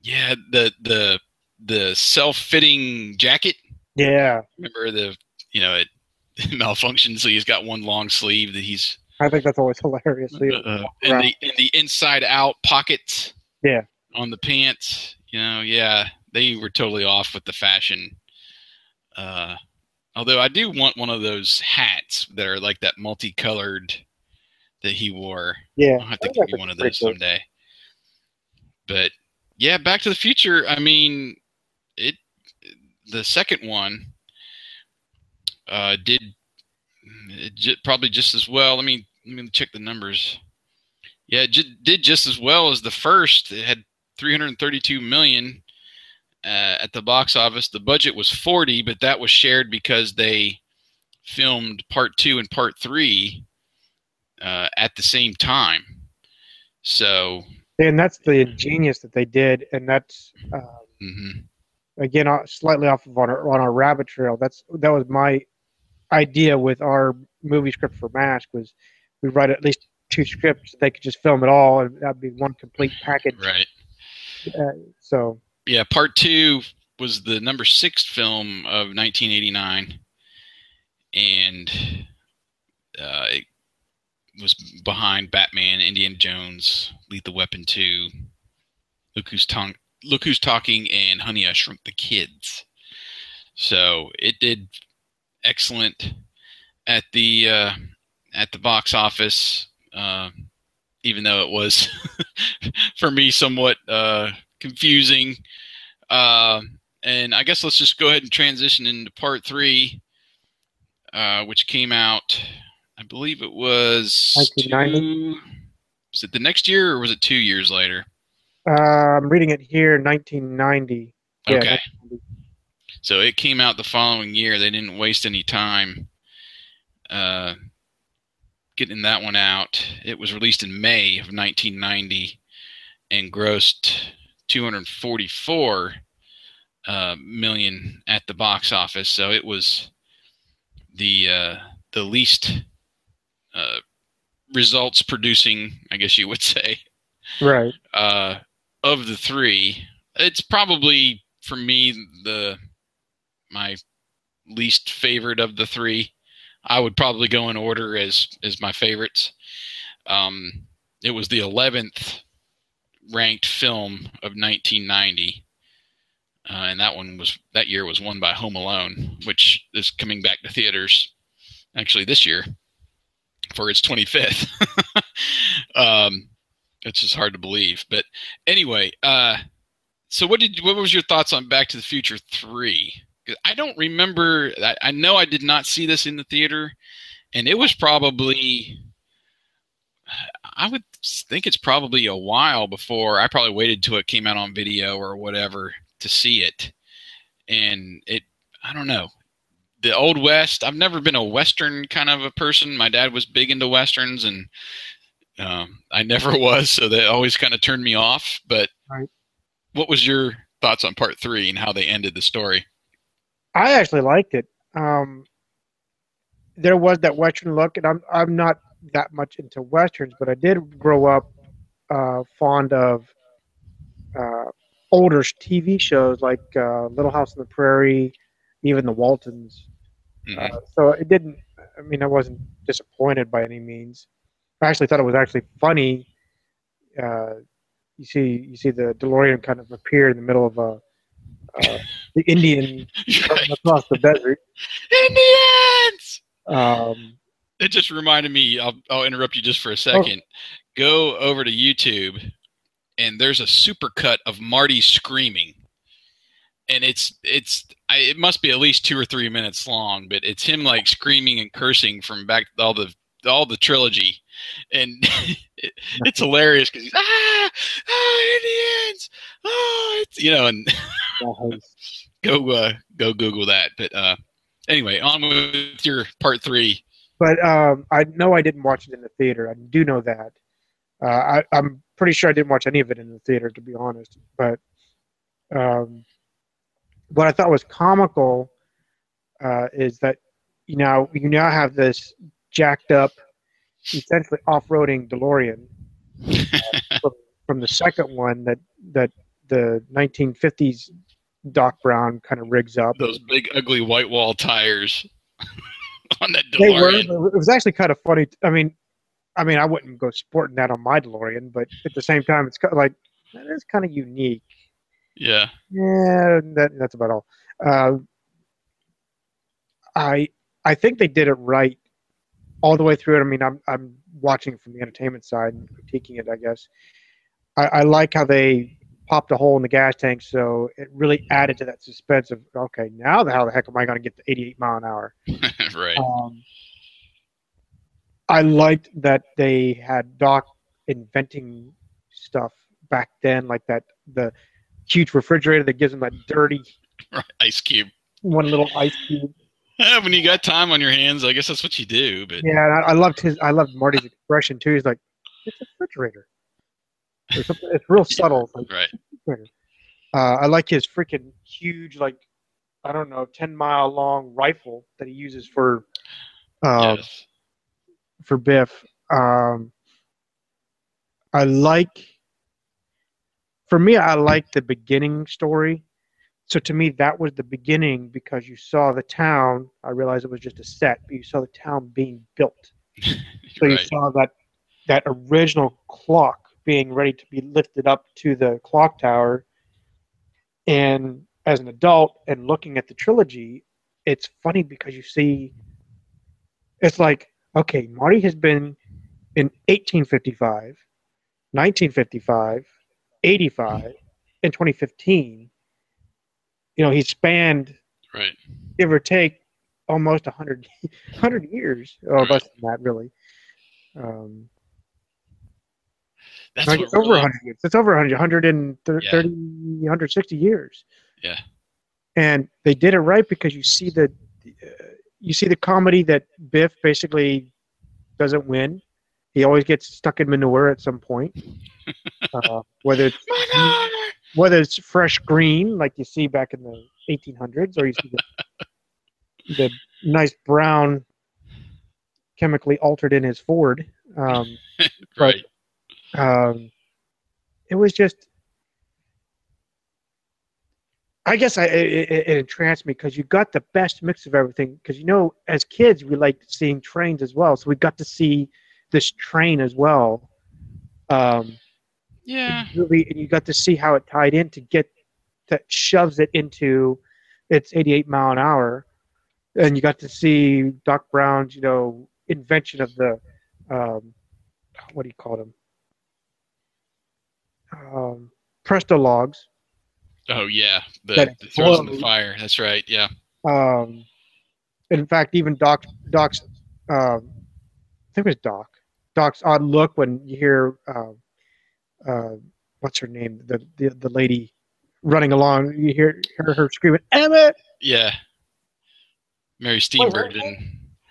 yeah, the the the self fitting jacket. Yeah, Remember the you know it malfunctioned, so he's got one long sleeve that he's I think that's always hilarious. So uh, in the in the inside out pockets. Yeah. on the pants. You know, yeah, they were totally off with the fashion. Uh, although I do want one of those hats that are like that multicolored that he wore. yeah, I'll have to get you one of those someday. But yeah, Back to the Future. I mean, it. The second one uh, did j- probably just as well. Let me let me check the numbers. Yeah, it j- did just as well as the first. It had 332 million uh, at the box office. The budget was 40, but that was shared because they filmed part two and part three uh, at the same time. So, and that's the ingenious that they did, and that's uh, mhm. again uh, slightly off of on our, on our rabbit trail. That's that was my idea with our movie script for Mask was we write at least two scripts. They could just film it all, and that'd be one complete package. right. Uh, so Yeah, part two was the number six film of 1989, and uh, it was behind Batman, Indiana Jones, Lethal Weapon 2, Look Who's Talk- Look Who's Talking and Honey I Shrunk the Kids. So it did excellent at the uh, at the box office, uh, even though it was for me somewhat uh, confusing. Uh, and I guess let's just go ahead and transition into part three, uh, which came out, I believe it was 1990? two, was it the next year or was it two years later? Uh, I'm reading it here, 1990. Yeah, Okay. So it came out the following year. They didn't waste any time uh, getting that one out. It was released in May of 1990 and grossed 244 uh, million at the box office. So it was the uh, the least uh, results producing, I guess you would say, Right. uh, of the three, it's probably for me the my least favorite of the three. I would probably go in order as as my favorites. Um, it was the eleventh ranked film of 1990, uh, and that one was that year was won by Home Alone, which is coming back to theaters actually this year for its 25th. um, it's just hard to believe. But anyway, uh, so what did what was your thoughts on Back to the Future Three? I don't remember. I, I know I did not see this in the theater, and it was probably. I would think it's probably a while before I probably waited till it came out on video or whatever to see it, and it. I don't know. The old west. I've never been a western kind of a person. My dad was big into westerns, and um, I never was, so they always kind of turned me off. But Right. what was your thoughts on part three and how they ended the story? I actually liked it. Um, there was that Western look, and I'm I'm not that much into westerns, but I did grow up uh, fond of uh, older TV shows like uh, Little House on the Prairie, even The Waltons. Mhm. Uh, so it didn't. I mean, I wasn't disappointed by any means. I actually thought it was actually funny. Uh, you see, you see the DeLorean kind of appear in the middle of a uh, the Indian across the desert. Indians. Um, It just reminded me. I'll, I'll interrupt you just for a second. Go over to YouTube, and there's a supercut of Marty screaming, and it's it's I, it must be at least two or three minutes long, but it's him like screaming and cursing from back all the all the trilogy, and it, it's hilarious because he's ah ah Indians ah you know and go uh, go Google that. But uh, anyway, on with your part three. but um, I know I didn't watch it in the theater. I do know that. Uh, I, I'm pretty sure I didn't watch any of it in the theater, to be honest. But um, what I thought was comical uh, is that you know you now have this jacked up, essentially off-roading DeLorean uh, from, from the second one that that the 1950s Doc Brown kind of rigs up. those big ugly white wall tires on that They were. DeLorean. It was actually kind of funny. I mean, I mean, I wouldn't go sporting that on my DeLorean, but at the same time, it's kind of like that is kind of unique. Yeah, Yeah, that, that's about all. Uh, I I think they did it right all the way through it. I mean, I'm I'm watching from the entertainment side and critiquing it. I guess I, I like how they popped a hole in the gas tank, so it really added to that suspense of okay, now the how the heck am I going to get to 88 mile an hour? right. Um, I liked that they had Doc inventing stuff back then, like that the huge refrigerator that gives him that dirty right. Ice Cube. one little ice cube. When you got time on your hands, I guess that's what you do. But Yeah, I, I loved his. I loved Marty's expression too. He's like, "It's a refrigerator." It's real subtle. Like, right. Uh, I like his freaking huge, like I don't know, ten mile long rifle that he uses for uh, yes. for Biff. Um, I like, for me, I like the beginning story. So to me, that was the beginning because you saw the town. I realized it was just a set, but you saw the town being built. So you saw that that original clock being ready to be lifted up to the clock tower, And as an adult and looking at the trilogy, it's funny because you see, it's like, okay, Marty has been in 1855, 1955, 85, in 2015. You know, he spanned, Right. give or take, almost 100, 100 years, or Right. less than that, really. Um, That's like it's over really- 100 years. It's over 100, 130, Yeah. 160 years. Yeah. And they did it right because you see the uh, you see the comedy that Biff basically doesn't win. He always gets stuck in manure at some point. uh, whether it's whether it's fresh green like you see back in the 1800s or you see the, the nice brown chemically altered in his Ford. Um, Right. um, it was just i guess I, it, it, it entranced me because you got the best mix of everything because you know as kids we liked seeing trains as well so we got to see this train as well um, Yeah. movie and you got to see how it tied in to get that shoves it into its 88 mile an hour and you got to see doc brown's you know invention of the um, what do you call them um, presto logs Oh yeah. The, That the throws in the fire. That's right. Yeah. um, in fact even doc doc's um, i think it was doc doc's odd look when you hear um, uh, what's her name the, the the lady running along you hear hear her screaming emmett Yeah. Mary Steenburgen.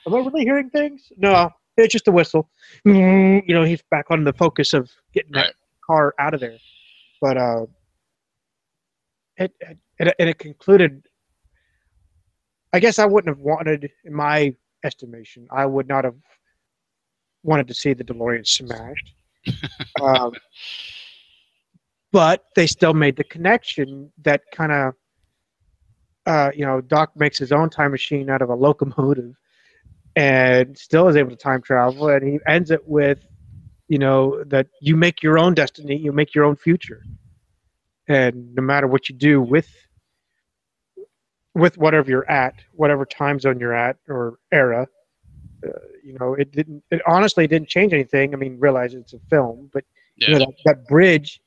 Am I really hearing things? No, it's just a whistle. Mm, You know, he's back on the focus of getting that car out of there. But uh, it, it it it concluded. I guess I wouldn't have wanted, in my estimation, I would not have wanted to see the DeLorean smashed. um, but they still made the connection that kind of uh, you know, Doc makes his own time machine out of a locomotive and still is able to time travel. And he ends it with, you know, that you make your own destiny, you make your own future. And no matter what you do with with whatever you're at, whatever time zone you're at or era, uh, you know, it didn't. It honestly didn't change anything. I mean, realize it's a film, but Yeah. you know that, that bridge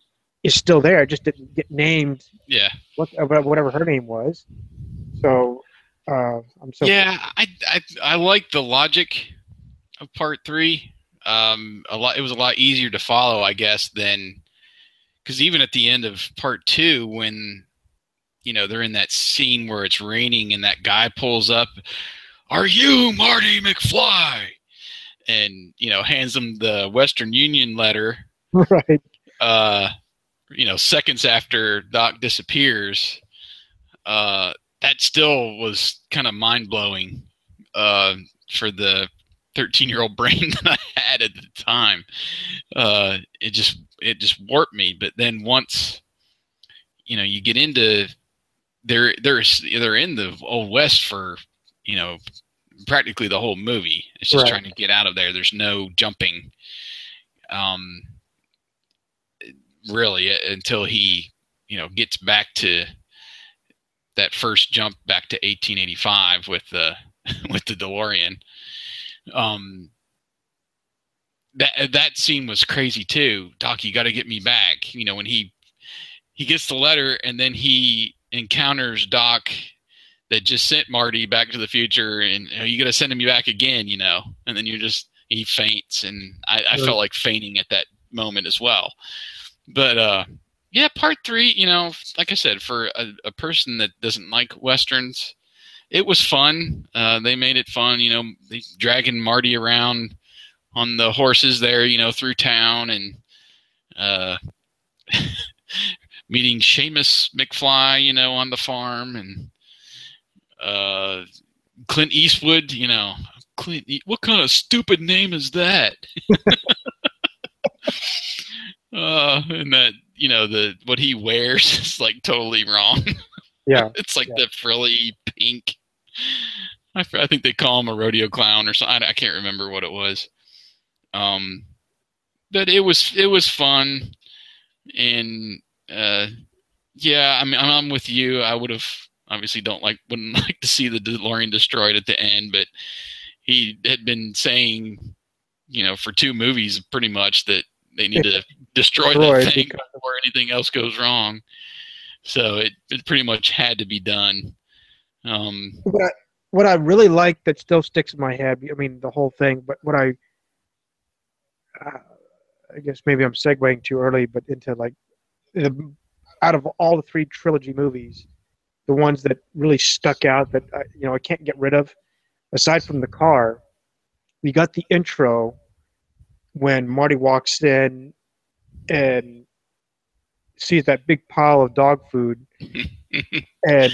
is still there. It just didn't get named Yeah. what, whatever her name was. So uh, I'm so yeah, I, I I like the logic of part three. Um, a lot. It was a lot easier to follow, I guess, than because even at the end of part two, when you know they're in that scene where it's raining and that guy pulls up, "Are you Marty McFly?" and you know hands him the Western Union letter. right. uh, you know, seconds after Doc disappears, uh, that still was kind of mind blowing uh, for the 13 year old brain that I had at the time. Uh, it just it just warped me. But then once you know you get into they're they're they're in the old west for you know practically the whole movie. It's just Right. trying to get out of there. There's no jumping. Um, really uh, until he you know gets back to that first jump back to 1885 with the with the DeLorean. Um, that that scene was crazy too. Doc, you got to get me back. You know when he he gets the letter and then he encounters Doc that just sent Marty back to the future, and "Are you got to send him back again. You know, and then you're just he faints, and I, I felt like fainting at that moment as well. But uh, yeah, part three, you know, like I said, for a, a person that doesn't like westerns, it was fun. Uh, they made it fun, you know, dragging Marty around on the horses there, you know, through town and uh, meeting Seamus McFly, you know, on the farm and uh, Clint Eastwood, you know, Clint, E- what kind of stupid name is that? uh, and that you know the what he wears is like totally wrong. Yeah. it's like Yeah. the frilly pink. I, I think they call him a rodeo clown or something. I, I can't remember what it was. Um, but it was it was fun, and uh, yeah, I mean, I'm, I'm with you. I would have obviously don't like wouldn't like to see the DeLorean destroyed at the end, but he had been saying, you know, for two movies pretty much that they need to destroy that thing before anything else goes wrong. So it, it pretty much had to be done. Um, what I, what I really like that still sticks in my head. I mean, the whole thing. But what I, uh, I guess maybe I'm segueing too early, but into like, the, out of all the three trilogy movies, the ones that really stuck out that I, you know I can't get rid of, aside from the car, we got the intro when Marty walks in and sees that big pile of dog food and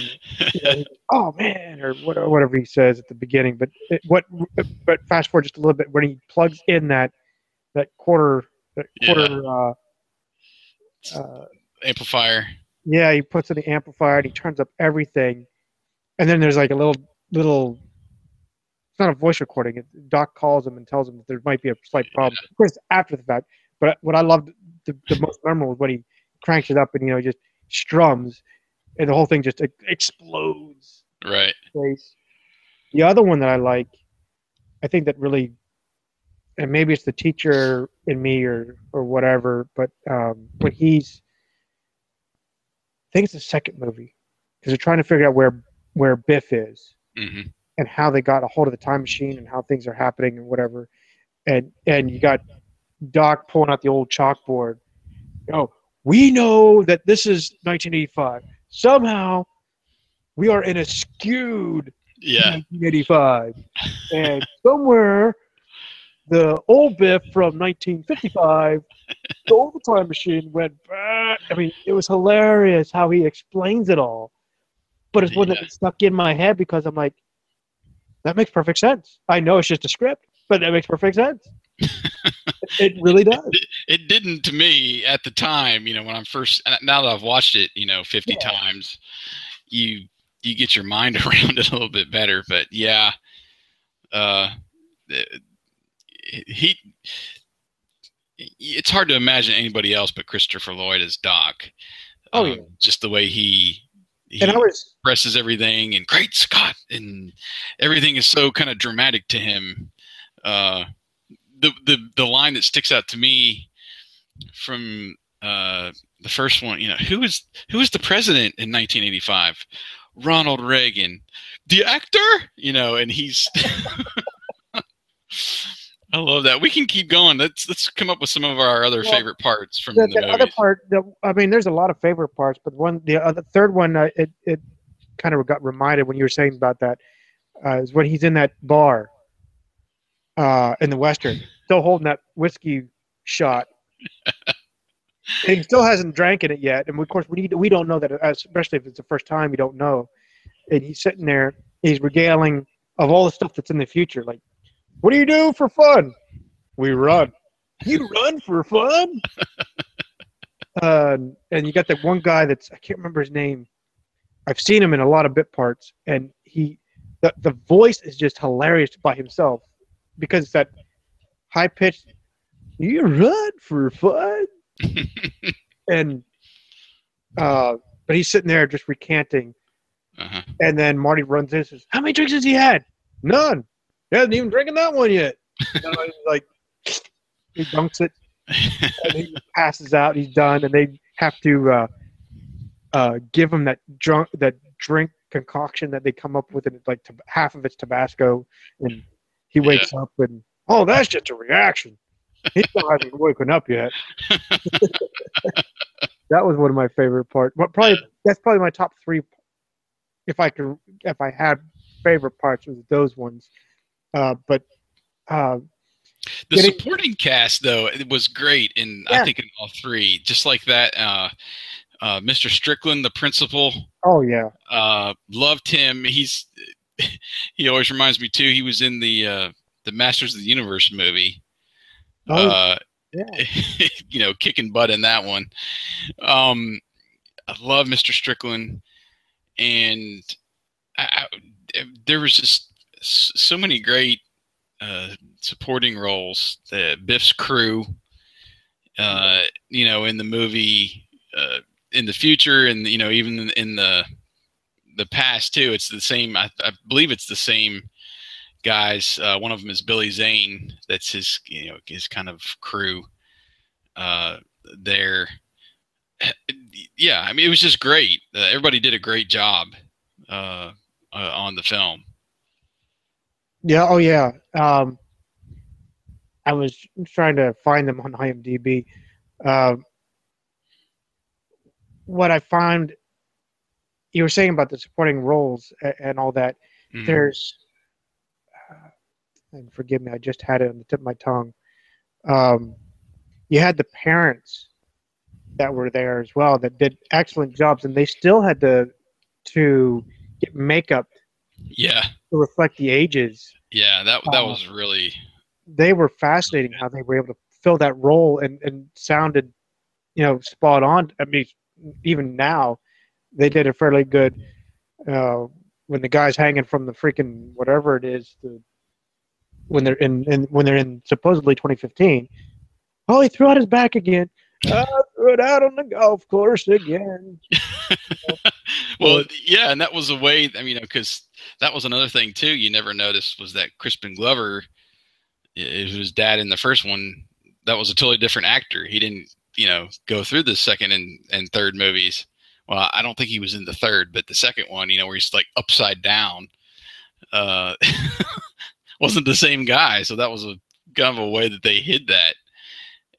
you know, oh man, or whatever he says at the beginning. But it, what? But fast forward just a little bit when he plugs in that that quarter that Yeah. quarter. Uh, uh, amplifier. Yeah, he puts in the amplifier and he turns up everything, and then there's like a little little. It's not a voice recording. It, Doc calls him and tells him that there might be a slight problem. Of course, after the fact. But what I loved the, the most memorable was when he cranks it up and you know just strums, and the whole thing just explodes. Right. place. The other one that I like, I think that really, and maybe it's the teacher in me or or whatever, but um, when he's, think it's the second movie, because they're trying to figure out where where Biff is hmm and how they got a hold of the time machine and how things are happening and whatever, and and you got Doc pulling out the old chalkboard. Oh, we know that this is 1985. Somehow, we are in a skewed Yeah. 1985. and somewhere, the old Biff from 1955 stole the time machine, went back. I mean, it was hilarious how he explains it all. But it's one Yeah. that stuck in my head because I'm like, that makes perfect sense. I know it's just a script, but that makes perfect sense. it really does. It didn't to me at the time. You know, when I'm first. Now that I've watched it, you know, 50 Yeah. times, you you get your mind around it a little bit better. But yeah, uh, he. It's hard to imagine anybody else but Christopher Lloyd as Doc. Oh, Um, yeah. Just the way he. he And I was expresses everything and great Scott and everything is so kind of dramatic to him. Uh, the the the line that sticks out to me from uh, the first one, you know, who was who was the president in 1985? Ronald Reagan, the actor, you know, and he's. I love that. We can keep going. Let's let's come up with some of our other Well, favorite parts from the, the, other part. The, I mean, there's a lot of favorite parts, but one, the other third one, uh, it it kind of got reminded when you were saying about that uh, is when he's in that bar uh, in the western, still holding that whiskey shot. And he still hasn't drank in it yet, and of course we need, we don't know that, especially if it's the first time. You don't know, and he's sitting there, he's regaling of all the stuff that's in the future. Like, what do you do for fun? We run. You run for fun? uh, and you got that one guy that's I can't remember his name. I've seen him in a lot of bit parts, and he the the voice is just hilarious by himself because it's that high pitched. You run for fun, and uh, but he's sitting there just recanting, uh-huh. and then Marty runs in and says, "How many drinks has he had? None. He hasn't even drinking that one yet." He's like he dunks it and he passes out. He's done, and they have to uh, uh, give him that drunk that drink concoction that they come up with, and it's like tab- half of it's Tabasco, and he wakes up and oh, that's just a reaction. He still hasn't woken up yet. that was one of my favorite parts. But probably that's probably my top three. If I could, if I had favorite parts, was those ones. Uh, but uh, The Getting- supporting cast, though, it was great, in Yeah. I think in all three. Just like that, uh, uh, Mr. Strickland, the principal, oh yeah, uh, loved him. He's he always reminds me too. He was in the uh, the Masters of the Universe movie. Oh, uh, yeah. you know, kicking butt in that one. Um, I love Mr. Strickland, and I, I, there was just so many great uh, supporting roles. The Biff's crew, uh, you know, in the movie, uh, in the future, and you know, even in, the the past too, it's the same. I, I believe it's the same guys. Uh, one of them is Billy Zane. That's his you know his kind of crew uh, there. Yeah, I mean, it was just great. Uh, everybody did a great job on the film. Yeah. Oh, yeah. Um, I was trying to find them on IMDb. Um, what I found, you were saying about the supporting roles and, and all that. Mhm. There's, uh, and forgive me, I just had it on the tip of my tongue. Um, you had the parents that were there as well that did excellent jobs, and they still had to to get makeup Yeah, to reflect the ages. yeah, that that Uh, was really They were fascinating how they were able to fill that role and, and sounded, you know, spot on. I mean, even now, they did a fairly good. Uh, when the guy's hanging from the freaking whatever it is, the, when they're in, in when they're in supposedly 2015. Oh, he threw out his back again. I threw it out on the golf course again. well, yeah, and that was a way. I mean, because that was another thing too. You never noticed was that Crispin Glover, his dad in the first one, that was a totally different actor. He didn't, you know, go through the second and, and third movies. Well, I don't think he was in the third, but the second one, you know, where he's like upside down, uh, wasn't the same guy. So that was a kind of a way that they hid that.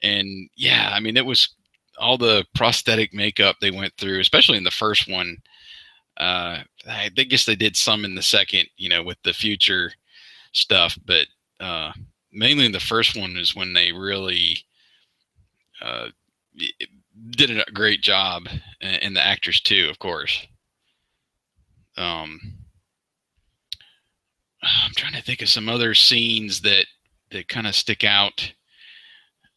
And yeah, I mean, it was all the prosthetic makeup they went through, especially in the first one. Uh, I guess they did some in the second, you know, with the future stuff, but uh, mainly the first one is when they really uh, did a great job, and the actors too, of course. Um, I'm trying to think of some other scenes that that kind of stick out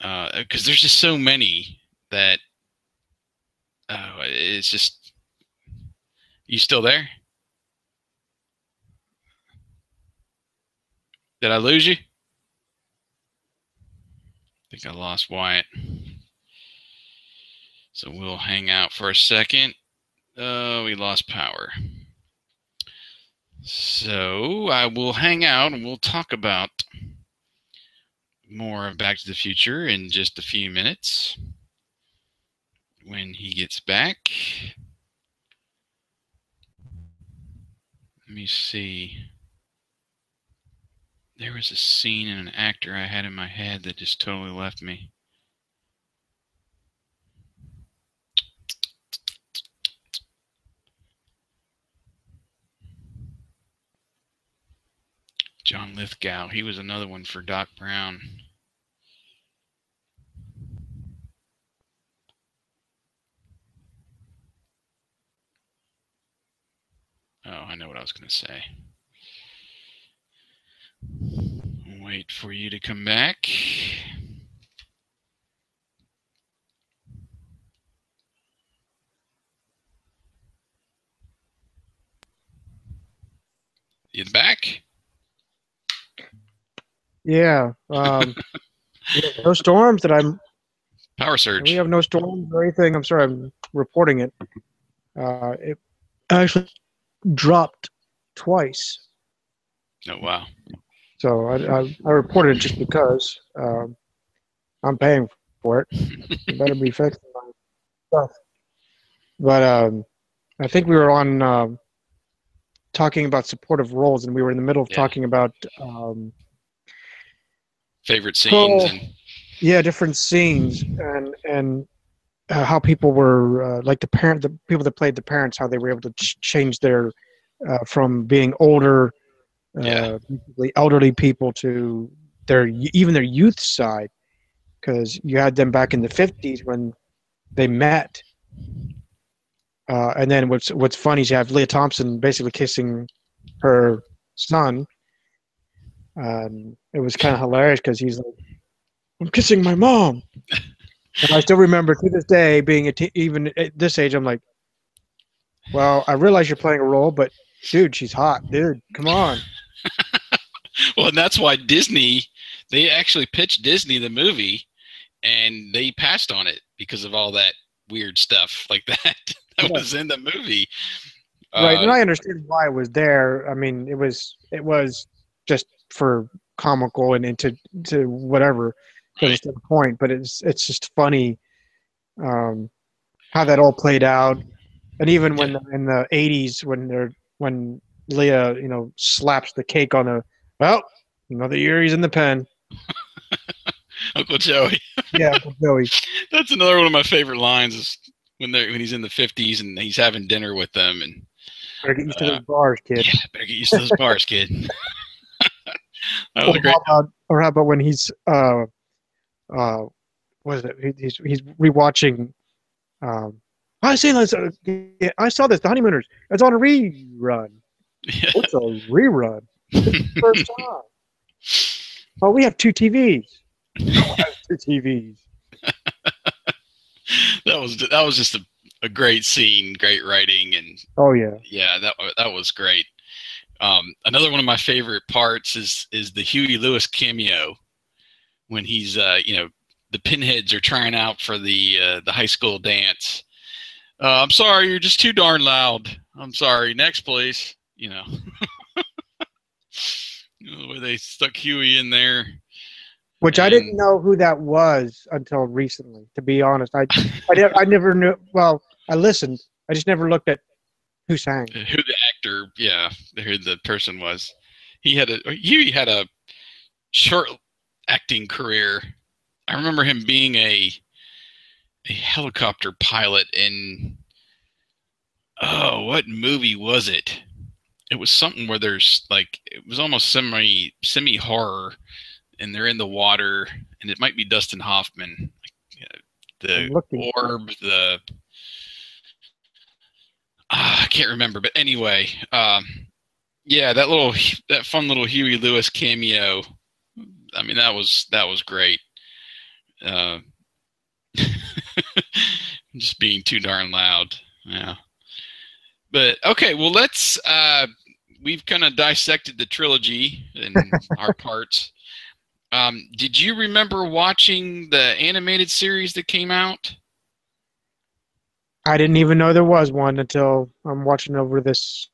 because there's just so many that uh, it's just you still there? Did i lose you? I think i lost wyatt. So we'll hang out for a second. Uh, we lost power. So i will hang out and we'll talk about more of back to the future in just a few minutes when he gets back. Let me see. There was a scene and an actor I had in my head that just totally left me. John Lithgow. He was another one for Doc Brown. Oh, I know what I was going to say. Wait for you to come back. You back? Yeah. Um, no storms that I'm Power surge. We have no storms or anything. I'm sorry, I'm reporting it. Uh, it actually dropped twice. Oh wow. So I, I, I reported it just because um, I'm paying for it. Better be fixing my stuff. But um, I think we were on um talking about supportive roles, and we were in the middle of Yeah. talking about um, Favorite scenes Oh. and yeah different scenes and and uh, how people were uh, like the parent the people that played the parents how they were able to ch- change their uh, from being older uh, Yeah. elderly people to their even their youth side because you had them back in the 50s when they met uh, and then what's what's funny is you have Lea Thompson basically kissing her son um, it was kind of hilarious because he's like I'm kissing my mom. and I still remember to this day being a te- even at this age, I'm like, well, I realize you're playing a role, but dude, she's hot, dude. Come on. well, and that's why Disney they actually pitched Disney the movie, and they passed on it because of all that weird stuff like that that Yeah. was in the movie. right, Uh, and I understand why it was there. I mean, it was it was just for comical and into to whatever to the point. But it's it's just funny um, how that all played out, and even when in the '80s when they're when Lea you know slaps the cake on the well another year he's in the pen. Uncle Joey. Yeah, Uncle Joey. That's another one of my favorite lines is when they when he's in the fifties and he's having dinner with them and Better get used to Uh, those bars, kid. yeah, better get used to those bars, kid. that was Or how about, or how about when he's uh uh what is it? He's he's rewatching. Um, I see this. Uh, yeah, I saw this. The Honeymooners. It's on a rerun. What's a rerun? First time. Oh, we have two TVs. Oh, two TVs. that was that was just a, a great scene, great writing, and Oh yeah. yeah, that that was great. Um, another one of my favorite parts is is the Huey Lewis cameo when he's uh, you know the pinheads are trying out for the uh, the high school dance. Uh, I'm sorry, you're just too darn loud. I'm sorry. Next, please. You know, You know, the way they stuck Huey in there. Which I didn't know who that was until recently. To be honest, I I, did, I never knew. Well, I listened. I just never looked at who sang. who the actor, yeah, who the person was. He had a Huey had a short acting career. I remember him being a a helicopter pilot in oh, what movie was it? It was something where there's like it was almost semi semi horror, and they're in the water, and it might be Dustin Hoffman, uh, the orb, the Ah, I can't remember, but anyway, um, yeah, that little that fun little Huey Lewis cameo. I mean, that was that was great. Uh, just being too darn loud. Yeah. But okay, well, let's. Uh, we've kind of dissected the trilogy in our parts. Um, did you remember watching the animated series that came out? I didn't even know there was one until I'm watching over this,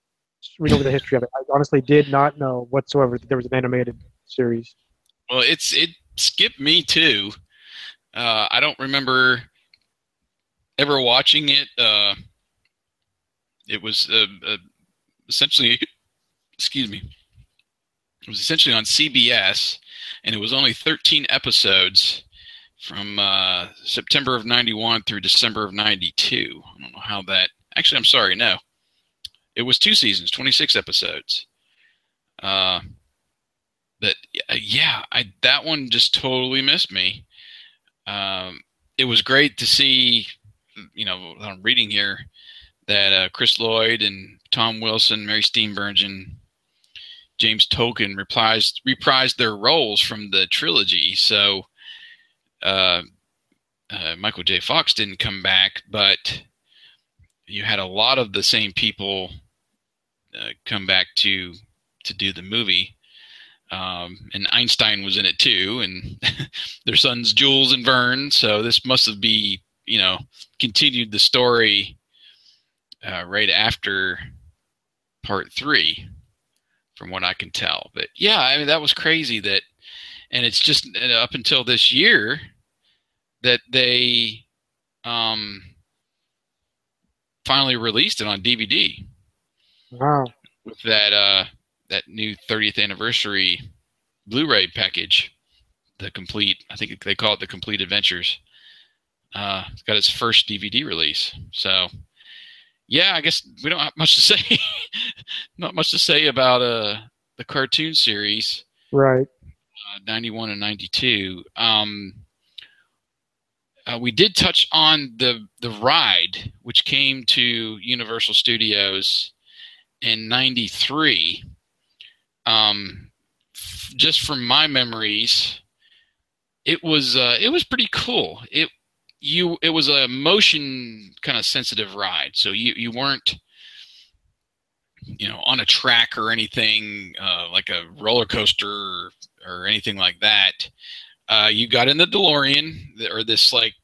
read over the history of it. I honestly did not know whatsoever that there was an animated series. Well, it's it skipped me too. Uh, I don't remember ever watching it. Uh, it was uh, uh, essentially, excuse me, it was essentially on CBS, and it was only 13 episodes from uh, September of '91 through December of '92. I don't know how that. Actually, I'm sorry. No, it was two seasons, 26 episodes. But uh, yeah, I that one just totally missed me. Um, it was great to see, you know, I'm reading here that uh, Chris Lloyd and Tom Wilson, Mary Steenburgen, James Tolkan reprised reprised their roles from the trilogy. So uh, uh, Michael J. Fox didn't come back, but you had a lot of the same people uh, come back to to do the movie. Um, and Einstein was in it too, and their sons Jules and Vern. So this must have be you know continued the story uh, right after part three, from what I can tell. But yeah, I mean that was crazy that, and it's just up until this year that they um, finally released it on DVD Wow. with that uh that new 30th anniversary Blu-ray package, the complete. I think they call it the Complete Adventures. Uh, it's got its first DVD release. So, yeah, I guess we don't have much to say. Not much to say about uh the cartoon series, Right. uh, 91 and 92. Um, uh, we did touch on the the ride, which came to Universal Studios in '93. Um, just from my memories, it was uh, it was pretty cool. It you it was a motion kind of sensitive ride, so you you weren't you know on a track or anything uh, like a roller coaster or, anything like that. Uh, you got in the DeLorean or this like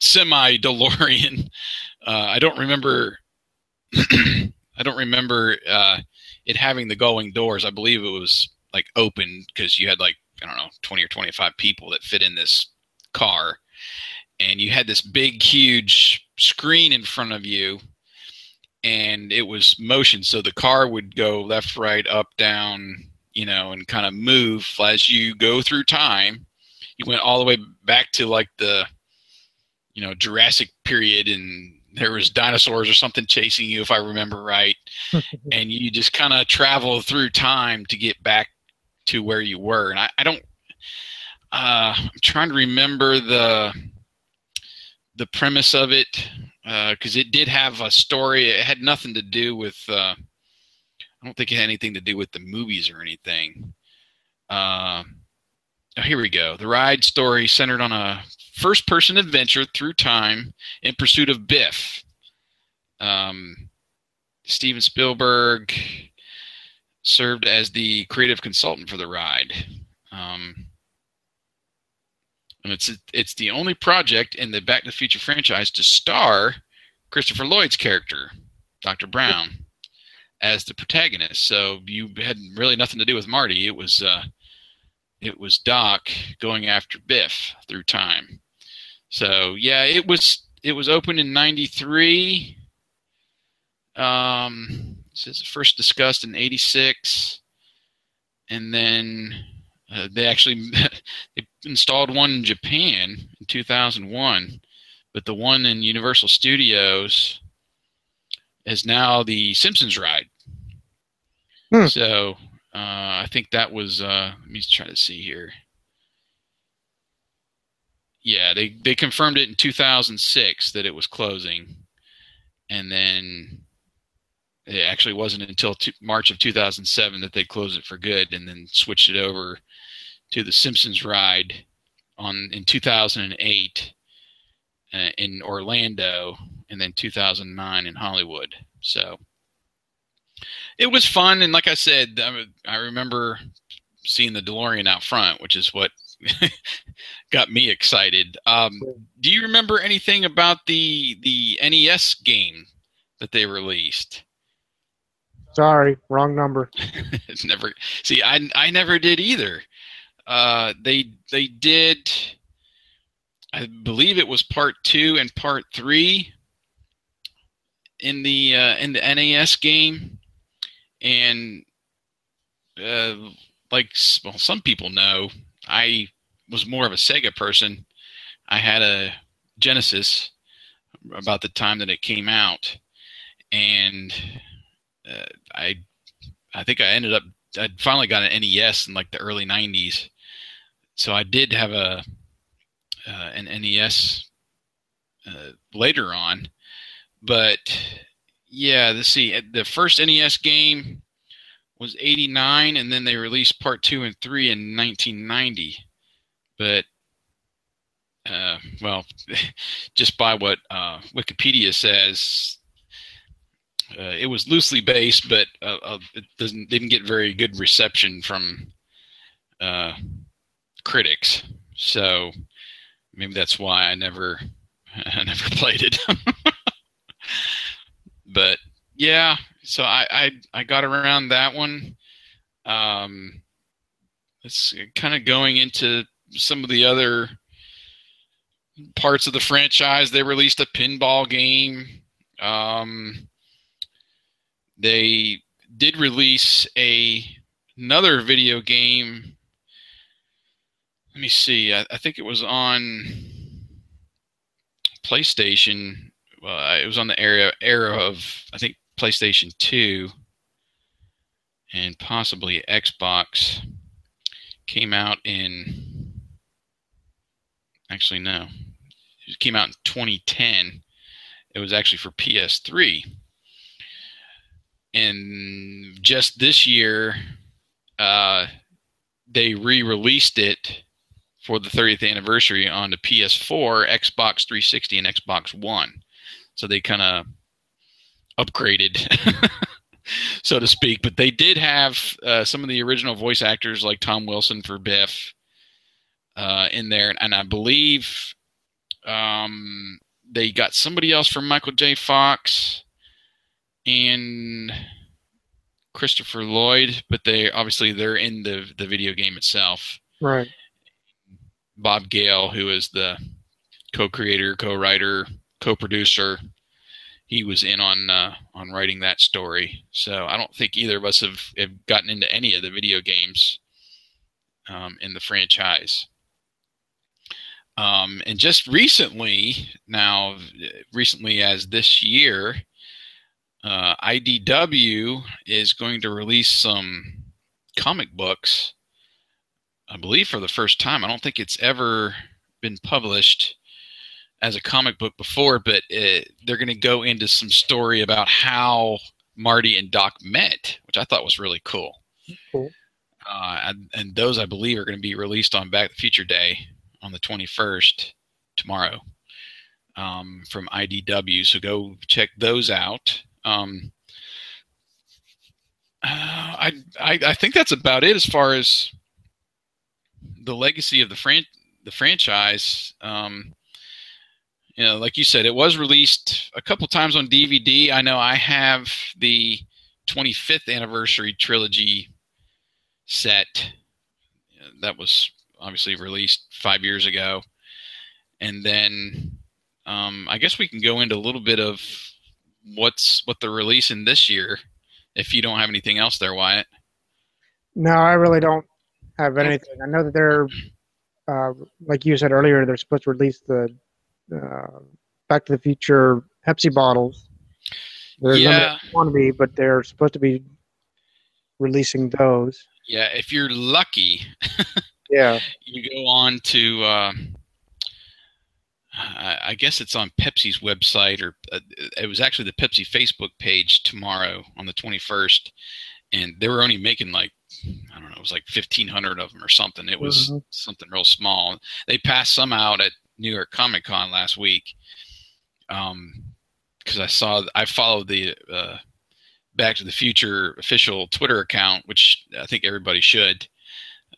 semi DeLorean. Uh, I don't remember. I don't remember uh, it having the going doors. I believe it was like open because you had like I don't know twenty or twenty five people that fit in this car, and you had this big huge screen in front of you, and it was motion, so the car would go left, right, up, down, you know, and kind of move as you go through time. You went all the way back to like the you know Jurassic period and there was dinosaurs or something chasing you if I remember right. And you just kind of travel through time to get back to where you were. And I, I don't uh, I'm trying to remember the the premise of it because uh, it did have a story. It had nothing to do with uh, I don't think it had anything to do with the movies or anything. Uh, oh, here we go the ride story centered on a first person adventure through time in pursuit of Biff. Um, Steven Spielberg served as the creative consultant for the ride. Um, and it's it's the only project in the Back to the Future franchise to star Christopher Lloyd's character, Dr. Brown, as the protagonist. So you had really nothing to do with Marty. It was uh, it was Doc going after Biff through time. So yeah, it was it was opened in '93. Um, it says first discussed in '86, and then uh, they actually they installed one in Japan in 2001, but the one in Universal Studios is now the Simpsons ride. Hmm. So uh, I think that was. Uh, let me try to see here. Yeah, they they confirmed it in 2006 that it was closing, and then it actually wasn't until March of 2007 that they closed it for good, and then switched it over to the Simpsons ride on in 2008 uh, in Orlando, and then 2009 in Hollywood. So it was fun, and like I said, I, I remember seeing the DeLorean out front, which is what got me excited. Um, do you remember anything about the the NES game that they released? Sorry, wrong number. it's never see. I I never did either. Uh, they they did. I believe it was part two and part three in the uh, in the NES game, and uh, like well, some people know, I was more of a Sega person. I had a Genesis about the time that it came out, and uh, I I think I ended up I finally got an NES in like the early '90s, so I did have a uh, an NES uh, later on, but yeah, let's see. The first NES game was 89 and then they released part 2 and 3 in 1990 but uh, well just by what uh, wikipedia says uh, it was loosely based but uh, uh, it doesn't didn't get very good reception from uh, critics. So maybe that's why i never i never played it but yeah so I, I I got around that one. Um, it's kind of going into some of the other parts of the franchise. They released a pinball game. Um, they did release a another video game. Let me see. I, I think it was on PlayStation. Well, it was on the era era of I think PlayStation 2 and possibly Xbox came out in actually no. It came out in 2010 it was actually for ps3 and just this year uh, they re-released it for the 30th anniversary on the ps4 xbox 360 and xbox one so they kind of upgraded, so to speak. But they did have uh, some of the original voice actors, like Tom Wilson for Biff, uh, in there, and I believe Um, they got somebody else from Michael J. Fox and Christopher Lloyd, but they obviously they're in the the video game itself. Right. Bob Gale, who is the co-creator, co-writer, co-producer, he was in on uh, on writing that story. So I don't think either of us have, have gotten into any of the video games um, in the franchise. Um, and just recently, now recently as this year, uh, IDW is going to release some comic books. I believe for the first time. I don't think it's ever been published as a comic book before, but it, they're going to go into some story about how Marty and Doc met, which I thought was really cool. Cool. Uh, and, and those, I believe, are going to be released on Back to the Future Day on the 21st tomorrow um, from IDW. So go check those out. Um, uh, I, I I think that's about it as far as the legacy of the fran- the franchise. Um, you know, like you said, it was released a couple times on DVD. I know I have the 25th anniversary trilogy set that was obviously released five years ago, and then um, I guess we can go into a little bit of what's what they're releasing this year. If you don't have anything else there, Wyatt. No, I really don't have anything. I know that they're, uh, like you said earlier, they're supposed to release the uh, Back to the Future Pepsi bottles. There's Yeah. quantity, but they're supposed to be releasing those. Yeah, if you're lucky, Yeah. you go on to uh, I guess it's on Pepsi's website or uh, it was actually the Pepsi Facebook page tomorrow on the 21st and they were only making like I don't know it was like 1500 of them or something it was Mhm. something real small they passed some out at New York Comic Con last week um cuz I saw I followed the uh, Back to the Future official Twitter account which I think everybody should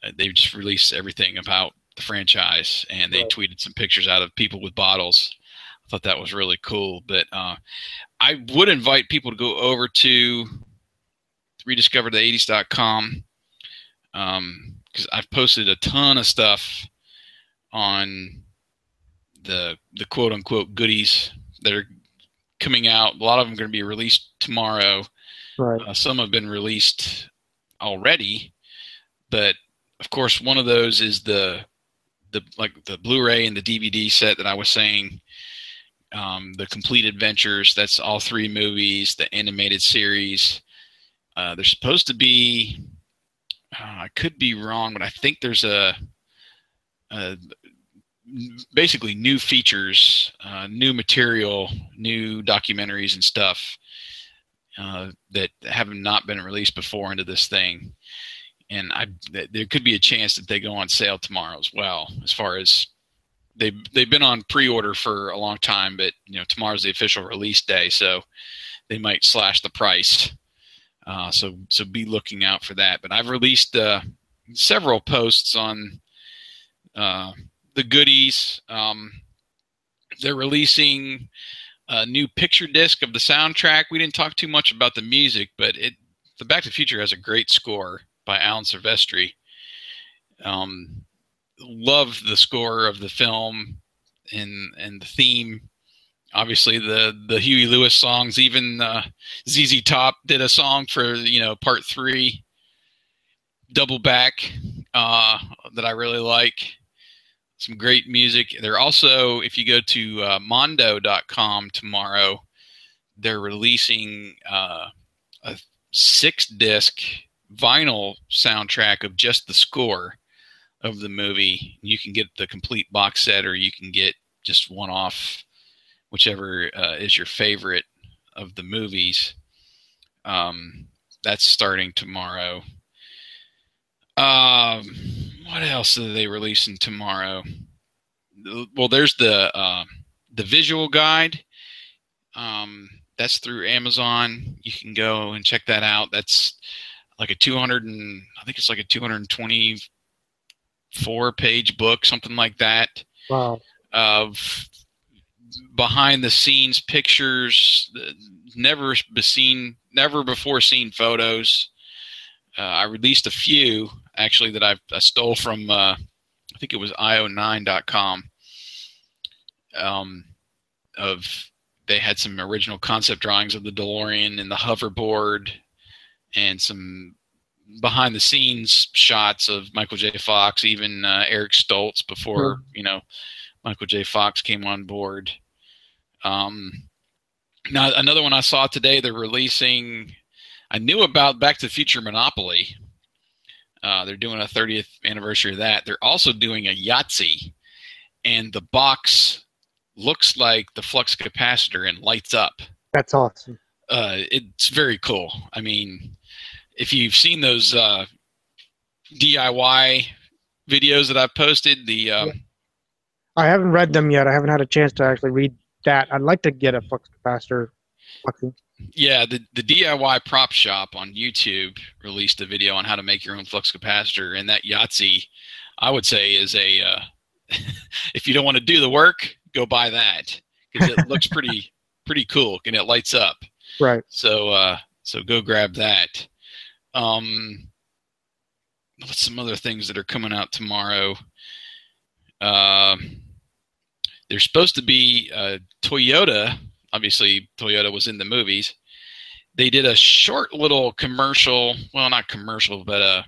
uh, they just released everything about the franchise and they Right. tweeted some pictures out of people with bottles i thought that was really cool but uh, i would invite people to go over to rediscoverthe80s.com because i've posted a ton of stuff on the the quote unquote goodies that are coming out a lot of them are going to be released tomorrow Right. uh, some have been released already, but of course, one of those is the the like the Blu-ray and the DVD set that I was saying. Um, the complete adventures. That's all three movies. The animated series. Uh, there's supposed to be. Uh, I could be wrong, but I think there's a. a basically new features, uh, new material, new documentaries and stuff uh, that have not been released before into this thing, and I th- there could be a chance that they go on sale tomorrow as well. As far as they they've been on pre-order for a long time, but you know tomorrow's the official release day, so they might slash the price. Uh, so so be looking out for that. But I've released uh, several posts on uh, the goodies. Um, they're releasing a new picture disc of the soundtrack. We didn't talk too much about the music, but it the Back to the Future has a great score by Alan Silvestri. Um, love the score of the film and and the theme. Obviously, the the Huey Lewis songs. Even uh, ZZ Top did a song for you know part three, Double Back, uh, that I really like some great music. They're also, if you go to uh, mondo.com tomorrow, they're releasing uh, a six disc vinyl soundtrack of just the score of the movie. You can get the complete box set or you can get just one off, whichever uh, is your favorite of the movies. Um, that's starting tomorrow. Um, what else are they releasing tomorrow? Well, there's the uh, the visual guide. Um, that's through Amazon. You can go and check that out. That's like a 200 and I think it's like a 224 page book, something like that, Wow. of behind the scenes pictures, never seen, never before seen photos. Uh, I released a few actually that I, I stole from, uh, I think it was io9.com. Um, of they had some original concept drawings of the DeLorean and the hoverboard, and some behind the scenes shots of Michael J. Fox, even uh, Eric Stoltz before mm-hmm. you know Michael J. Fox came on board. Um, now another one I saw today, they're releasing. I knew about Back to the Future Monopoly. Uh, they're doing a 30th anniversary of that. They're also doing a Yahtzee, and the box looks like the flux capacitor and lights up. That's awesome. Uh, it's very cool. I mean, if you've seen those uh, DIY videos that I've posted, the um, I haven't read them yet. I haven't had a chance to actually read that. I'd like to get a flux capacitor. Yeah, the the DIY prop shop on YouTube released a video on how to make your own flux capacitor, and that Yahtzee, I would say, is a uh, if you don't want to do the work, go buy that because it looks pretty pretty cool and it lights up. Right. So uh, so go grab that. Um, what's some other things that are coming out tomorrow? Uh, there's supposed to be uh, Toyota. Obviously, Toyota was in the movies. They did a short little commercial. Well, not commercial, but a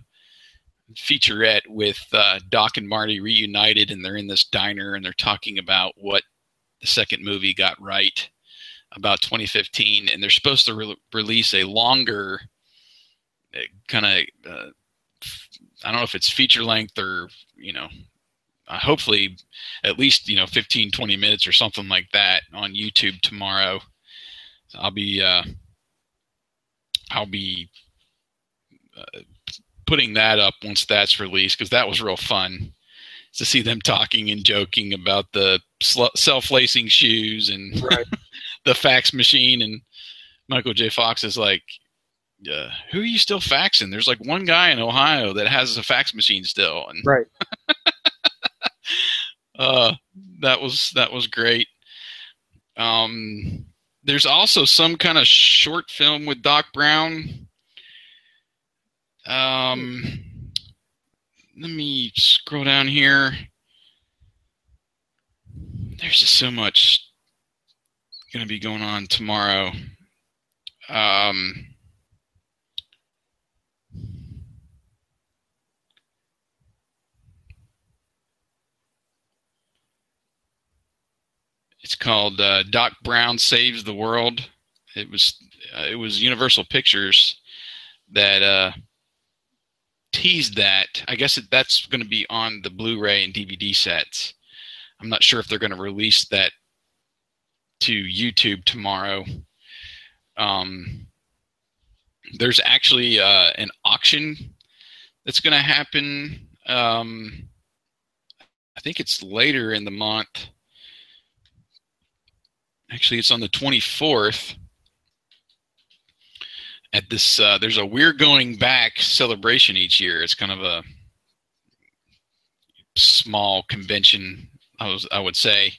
featurette with uh, Doc and Marty reunited, and they're in this diner and they're talking about what the second movie got right about 2015, and they're supposed to re- release a longer uh, kind of uh, I don't know if it's feature length or you know uh, hopefully at least you know 15 20 minutes or something like that on YouTube tomorrow. I'll be uh, I'll be uh, putting that up once that's released because that was real fun to see them talking and joking about the self-lacing shoes and right. the fax machine and Michael J. Fox is like, uh, "Who are you still faxing?" There's like one guy in Ohio that has a fax machine still, and right. uh, that was that was great. Um, there's also some kind of short film with Doc Brown um, let me scroll down here. There's just so much going to be going on tomorrow. Um, it's called uh, Doc Brown Saves the World. It was uh, it was Universal Pictures that uh, teased that. I guess that's going to be on the Blu-ray and DVD sets. I'm not sure if they're going to release that to YouTube tomorrow. Um, there's actually uh, an auction that's going to happen. Um, I think it's later in the month. Actually, it's on the 24th at this uh, there's a we're going back celebration each year. It's kind of a small convention i was i would say.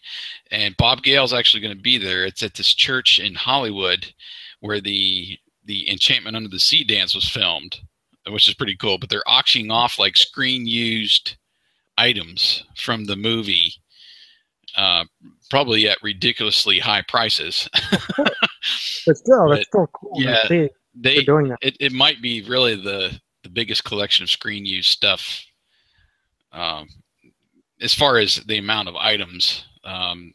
And bob gale's actually going to be there. It's at this church in hollywood where the the enchantment under the sea dance was filmed which is pretty cool. But they're auctioning off like screen used items from the movie uh, probably at ridiculously high prices but still that's still cool yeah they doing that. It, it might be really the the biggest collection of screen used stuff um, as far as the amount of items. Um,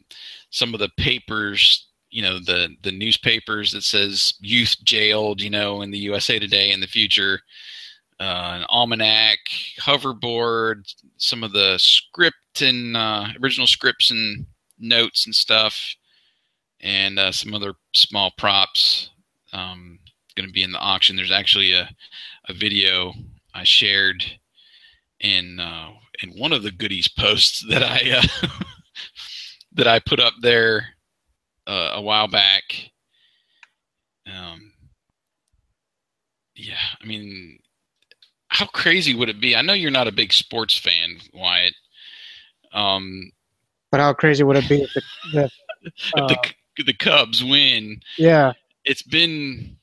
some of the papers, you know, the the newspapers that says youth jailed, you know, in the USA Today in the future. Uh, an almanac, hoverboard, some of the script and uh, original scripts and notes and stuff, and uh, some other small props. Um, going to be in the auction. There's actually a, a video I shared in uh, in one of the goodies posts that I uh, that I put up there uh, a while back. Um, yeah, I mean, how crazy would it be? I know you're not a big sports fan, Wyatt. Um, but how crazy would it be if the, the Uh, the the Cubs win. yeah, It's been,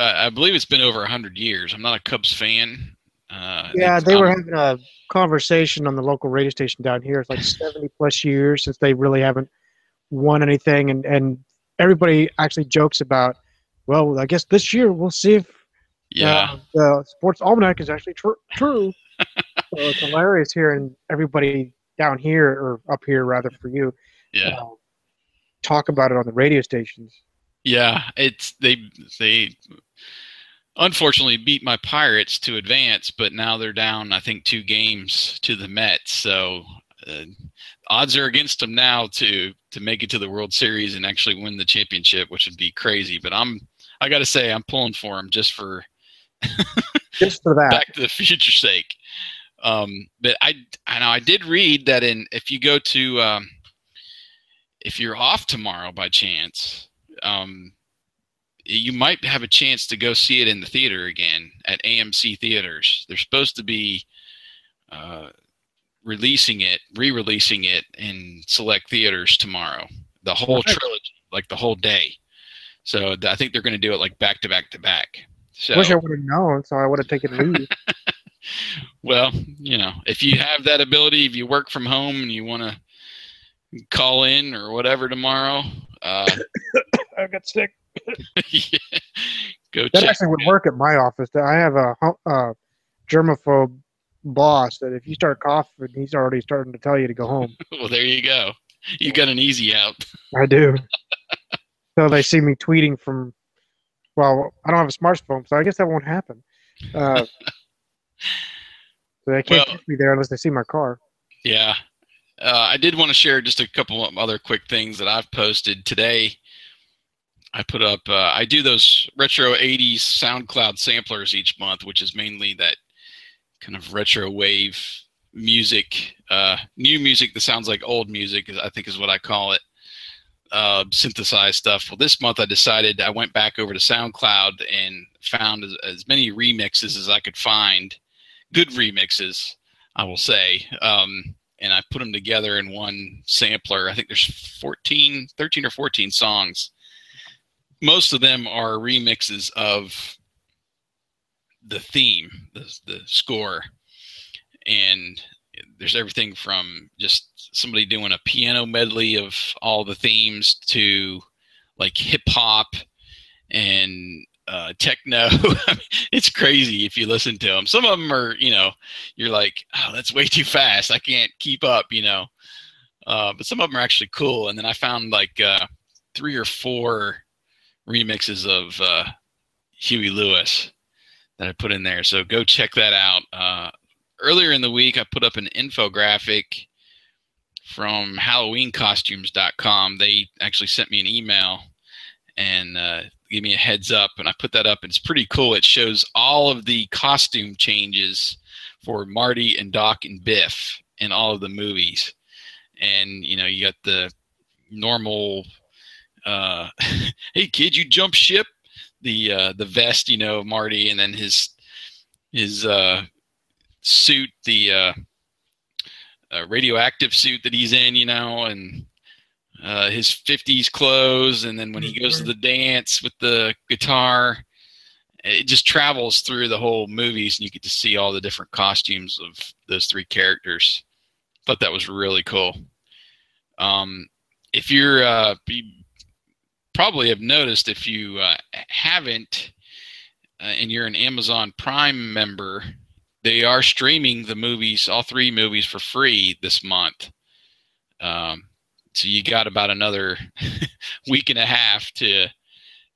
uh, I believe it's been over hundred years. I'm not a Cubs fan. Uh, yeah. They were I'm- having a conversation on the local radio station down here. It's like seventy plus years since they really haven't won anything, and and everybody actually jokes about. Well, I guess this year we'll see if yeah. uh, the sports almanac is actually tr- true. so it's hilarious hearing everybody down here or up here rather for you yeah. uh, talk about it on the radio stations. Yeah, it's they they unfortunately beat my Pirates to advance, but now they're down I think two games to the Mets. So uh, odds are against them now to to make it to the World Series and actually win the championship, which would be crazy. But I'm I got to say I'm pulling for them just for Just for that, back to the future sake. Um, but I I know I did read that in if you go to um, if you're off tomorrow by chance, um, you might have a chance to go see it in the theater again at AMC theaters. They're supposed to be uh, releasing it, re-releasing it in select theaters tomorrow. The whole trilogy, like the whole day. So I think they're going to do it like back to back to back. So wish I would have known, so I would have taken leave. well, you know, if you have that ability, if you work from home and you want to call in or whatever tomorrow, uh, I got sick. yeah, go That check. actually would work at my office. I have a hu- uh, germaphobe boss that if you start coughing, he's already starting to tell you to go home. Well, there you go. You got an easy out. I do. so they see me tweeting from. Well, I don't have a smartphone, so I guess that won't happen. Uh, so they can't Well- catch me there unless they see my car. Yeah. Uh, I did want to share just a couple of other quick things that I've posted today. I put up, uh, I do those retro 80s SoundCloud samplers each month, which is mainly that kind of retro wave music, uh, new music that sounds like old music, I think is what I call it, uh, synthesized stuff. Well, this month I decided I went back over to SoundCloud and found as, as many remixes as I could find, good remixes, I will say. Um, and I put them together in one sampler. I think there's 14, 13 or 14 songs. Most of them are remixes of the theme, the, the score. And there's everything from just somebody doing a piano medley of all the themes to like hip hop and uh, techno. It's crazy if you listen to them. Some of them are, you know, you're like, oh, that's way too fast. I can't keep up, you know. Uh, but some of them are actually cool. And then I found like uh, three or four remixes of uh, Huey Lewis that I put in there. So go check that out. Uh, earlier in the week, I put up an infographic from HalloweenCostumes.com. They actually sent me an email and uh, gave me a heads up, and I put that up. It's pretty cool. It shows all of the costume changes for Marty and Doc and Biff in all of the movies. And you know, you got the normal, uh, "Hey kid, you jump ship." The uh, the vest, you know, Marty, and then his his uh, suit, the uh, uh, radioactive suit that he's in, you know, and uh, his 50s clothes. And then when he goes to the dance with the guitar, it just travels through the whole movies and you get to see all the different costumes of those three characters. Thought that was really cool. Um, if you're, uh, you probably have noticed if you uh, haven't, uh, and you're an Amazon Prime member, they are streaming the movies, all three movies, for free this month. Um, so you got about another week and a half to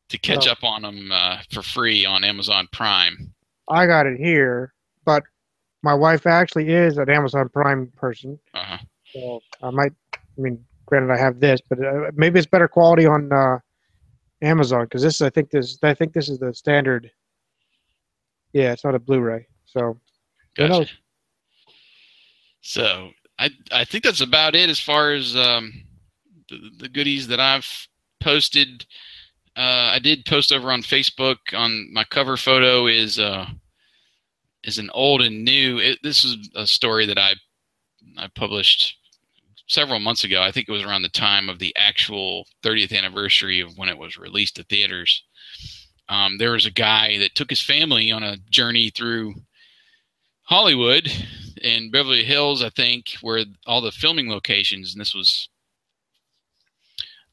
to catch Oh. up on them uh, for free on Amazon Prime. I got it here, but my wife actually is an Amazon Prime person, Uh-huh. so I might. I mean, granted, I have this, but uh, maybe it's better quality on uh, Amazon because this. I think this. I think this is the standard. Yeah, it's not a Blu-ray, so Gotcha. So I I think that's about it as far as um, the, the goodies that I've posted. Uh, I did post over on Facebook on my cover photo is uh, is an old and new. It, this is a story that I I published several months ago. I think it was around the time of the actual 30th anniversary of when it was released to theaters. Um, there was a guy that took his family on a journey through Hollywood in Beverly Hills, I think, where all the filming locations, and this was,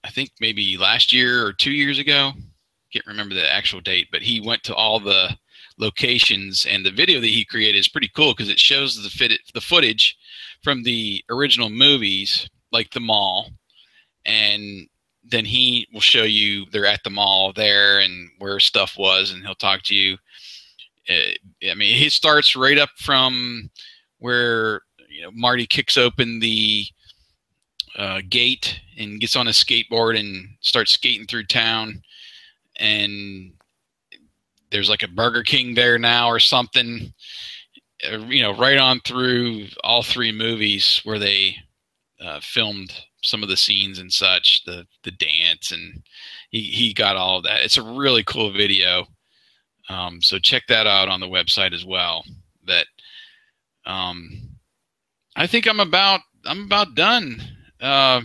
I think, maybe last year or two years ago. Can't remember the actual date, but he went to all the locations, and the video that he created is pretty cool because it shows the fit the footage from the original movies, like the mall, and then he will show you they're at the mall there and where stuff was, and he'll talk to you. Uh, I mean, he starts right up from where you know Marty kicks open the uh, gate and gets on a skateboard and starts skating through town, and there's like a Burger King there now or something. Uh, you know, right on through all three movies where they uh, filmed some of the scenes and such, the the dance, and he he got all of that. It's a really cool video. Um, so check that out on the website as well. That um, I think I'm about I'm about done. Uh,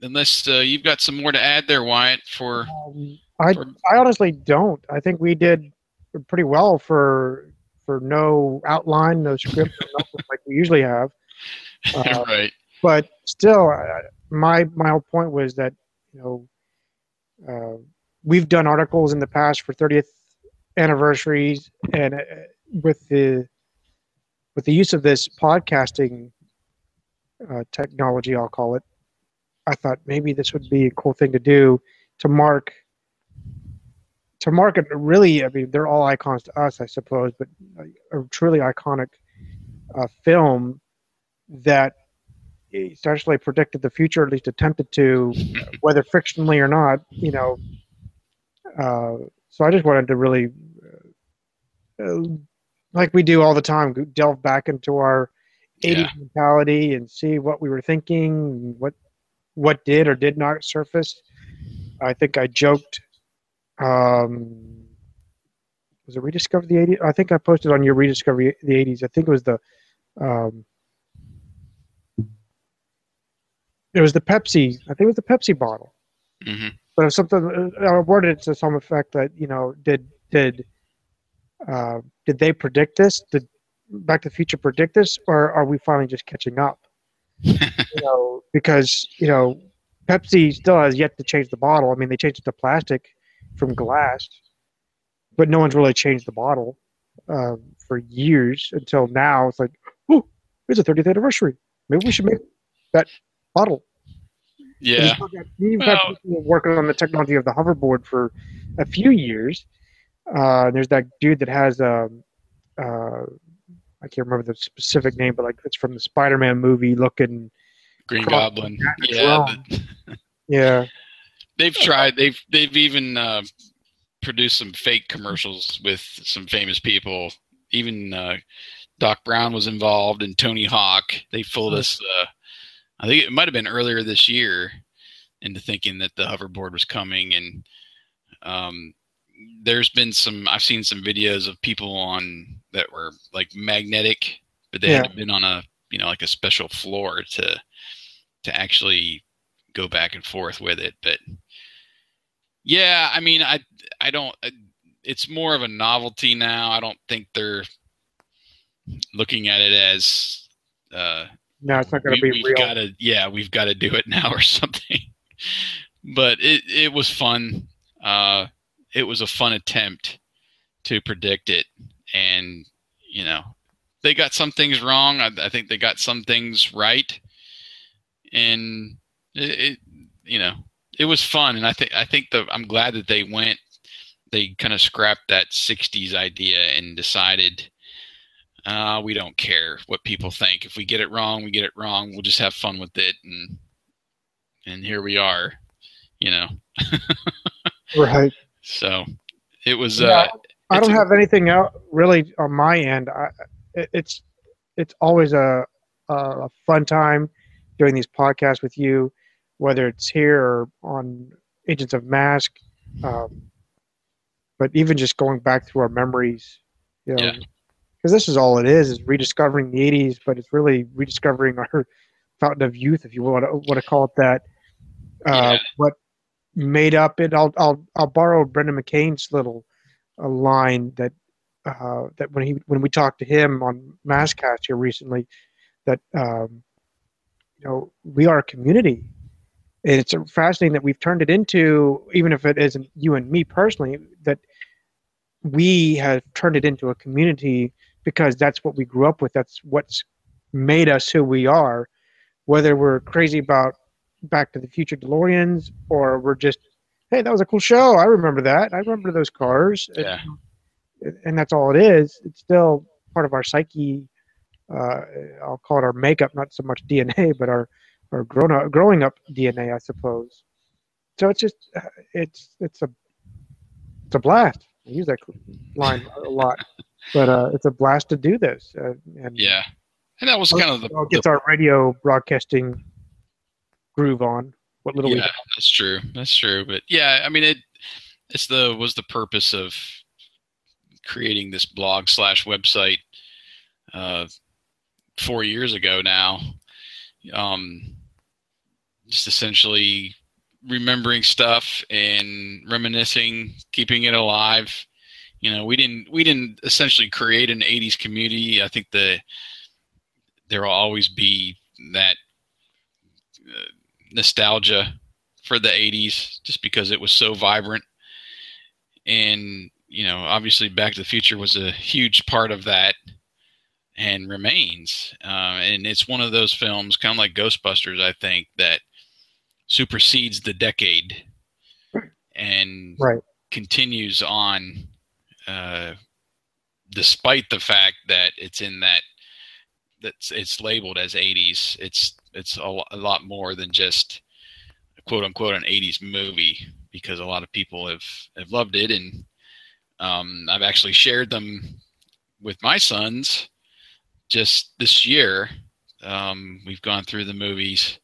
unless uh, you've got some more to add there, Wyatt. For Um, I I honestly don't. I think we did pretty well for for no outline, no script, like we usually have. Uh, right. but still, uh, my my whole point was that you know uh, we've done articles in the past for 30th anniversaries, and uh, with the with the use of this podcasting uh, technology, I'll call it. I thought maybe this would be a cool thing to do to mark to market really i mean they're all icons to us i suppose but a truly iconic uh, film that essentially predicted the future at least attempted to whether fictionally or not you know uh, so i just wanted to really uh, like we do all the time delve back into our 80s Yeah. mentality and see what we were thinking what what did or did not surface i think i joked um, was it rediscover the 80s? I think I posted on your rediscover the 80s. I think it was the um, it was the Pepsi. I think it was the Pepsi bottle. hmm But it was something I worded it to some effect that you know did did uh, did they predict this? Did Back to the Future predict this, or are we finally just catching up? you know, because you know Pepsi still has yet to change the bottle. I mean, they changed it to plastic from glass, but no one's really changed the bottle uh, for years until now. It's like, oh, it's a 30th anniversary. Maybe we should make that bottle. Yeah. You've Well- had people working on the technology of the hoverboard for a few years. Uh, there's that dude that has um, uh, I can't remember the specific name, but like it's from the Spider-Man movie looking. Green Goblin. Yeah. The- Yeah, they've tried. They've they've even uh, produced some fake commercials with some famous people. Even uh, Doc Brown was involved, and Tony Hawk. They fooled us. Uh, I think it might have been earlier this year into thinking that the hoverboard was coming, and um, there's been some. I've seen some videos of people on that were like magnetic, but they had Yeah. to been on a you know like a special floor to to actually go back and forth with it. But yeah, I mean, I I don't. It's more of a novelty now. I don't think they're looking at it as uh, no, it's not going to we, be we've real. got to yeah we've got to do it now or something. But it it was fun. Uh it was a fun attempt to predict it. And you know they got some things wrong. I, I think they got some things right. And it, it you know it was fun. And i think i think the i'm glad that they went they kind of scrapped that 60s idea and decided uh, we don't care what people think. If we get it wrong, we get it wrong. We'll just have fun with it, and and here we are, you know. right. So it was. Yeah, Uh, I don't have anything out really on my end. I, it, it's it's always a, a a fun time doing these podcasts with you, whether it's here or on Agents of Mask. Um, but even just going back through our memories, you know, Yeah. Because this is all it is: is rediscovering the '80s, but it's really rediscovering our fountain of youth, if you want to want to call it that. Uh, Yeah. What made up it? I'll I'll I'll borrow Brendan McCain's little uh, line that uh, that when he when we talked to him on Masscast here recently, that um, you know we are a community. And it's fascinating that we've turned it into, even if it isn't you and me personally, that we have turned it into a community because that's what we grew up with. That's what's made us who we are. Whether we're crazy about Back to the Future DeLoreans or we're just, hey, that was a cool show. I remember that. I remember those cars. Yeah. And, and that's all it is. It's still part of our psyche. Uh, I'll call it our makeup, not so much DNA, but our our grown up, growing up DNA, I suppose. So it's just, uh, it's it's a it's a blast. I use that line a lot, but uh, it's a blast to do this. Uh, and Yeah, and that was kind of the, gets our radio broadcasting groove on. What little yeah, that's true. That's true. But yeah, I mean it. It's the was the purpose of creating this blog slash website uh, four years ago now. Um, just essentially remembering stuff and reminiscing, keeping it alive. You know, we didn't we didn't essentially create an '80s community. I think the there will always be that uh, nostalgia for the 80s just because it was so vibrant and you know obviously back to the future was a huge part of that and remains uh, and it's one of those films kind of like ghostbusters i think that supersedes the decade and Right. continues on uh, despite the fact that it's in that that's it's labeled as 80s it's it's a, a lot more than just quote unquote an 80s movie because a lot of people have have loved it. And um, I've actually shared them with my sons just this year. Um, we've gone through the movies.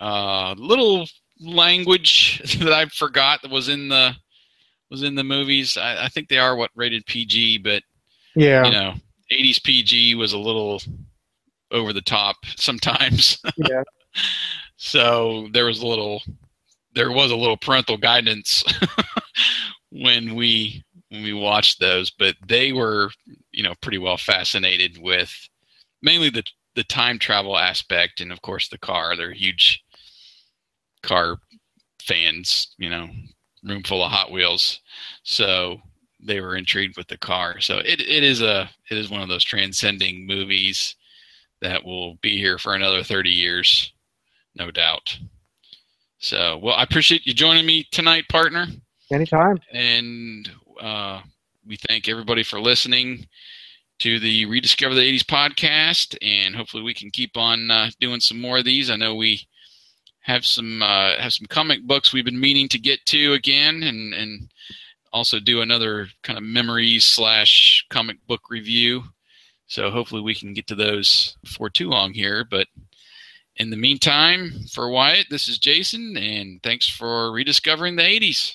Uh, little language that I forgot that was in the was in the movies I, I think they are what rated PG but Yeah. you know 80s PG was a little over the top sometimes yeah. so there was a little there was a little parental guidance when we when we watched those but they were you know pretty well fascinated with mainly the the time travel aspect and of course the car they're huge car fans you know room full of hot wheels so they were intrigued with the car so it, it is a it is one of those transcending movies that will be here for another 30 years no doubt. So, well, I appreciate you joining me tonight, partner. Anytime. And uh, we thank everybody for listening to the Rediscover the 80s podcast. And hopefully, we can keep on uh, doing some more of these. I know we have some uh, have some comic books we've been meaning to get to again, and and also do another kind of memories slash comic book review. So hopefully we can get to those before too long here. But in the meantime, for Wyatt, this is Jason, and thanks for rediscovering the 80s.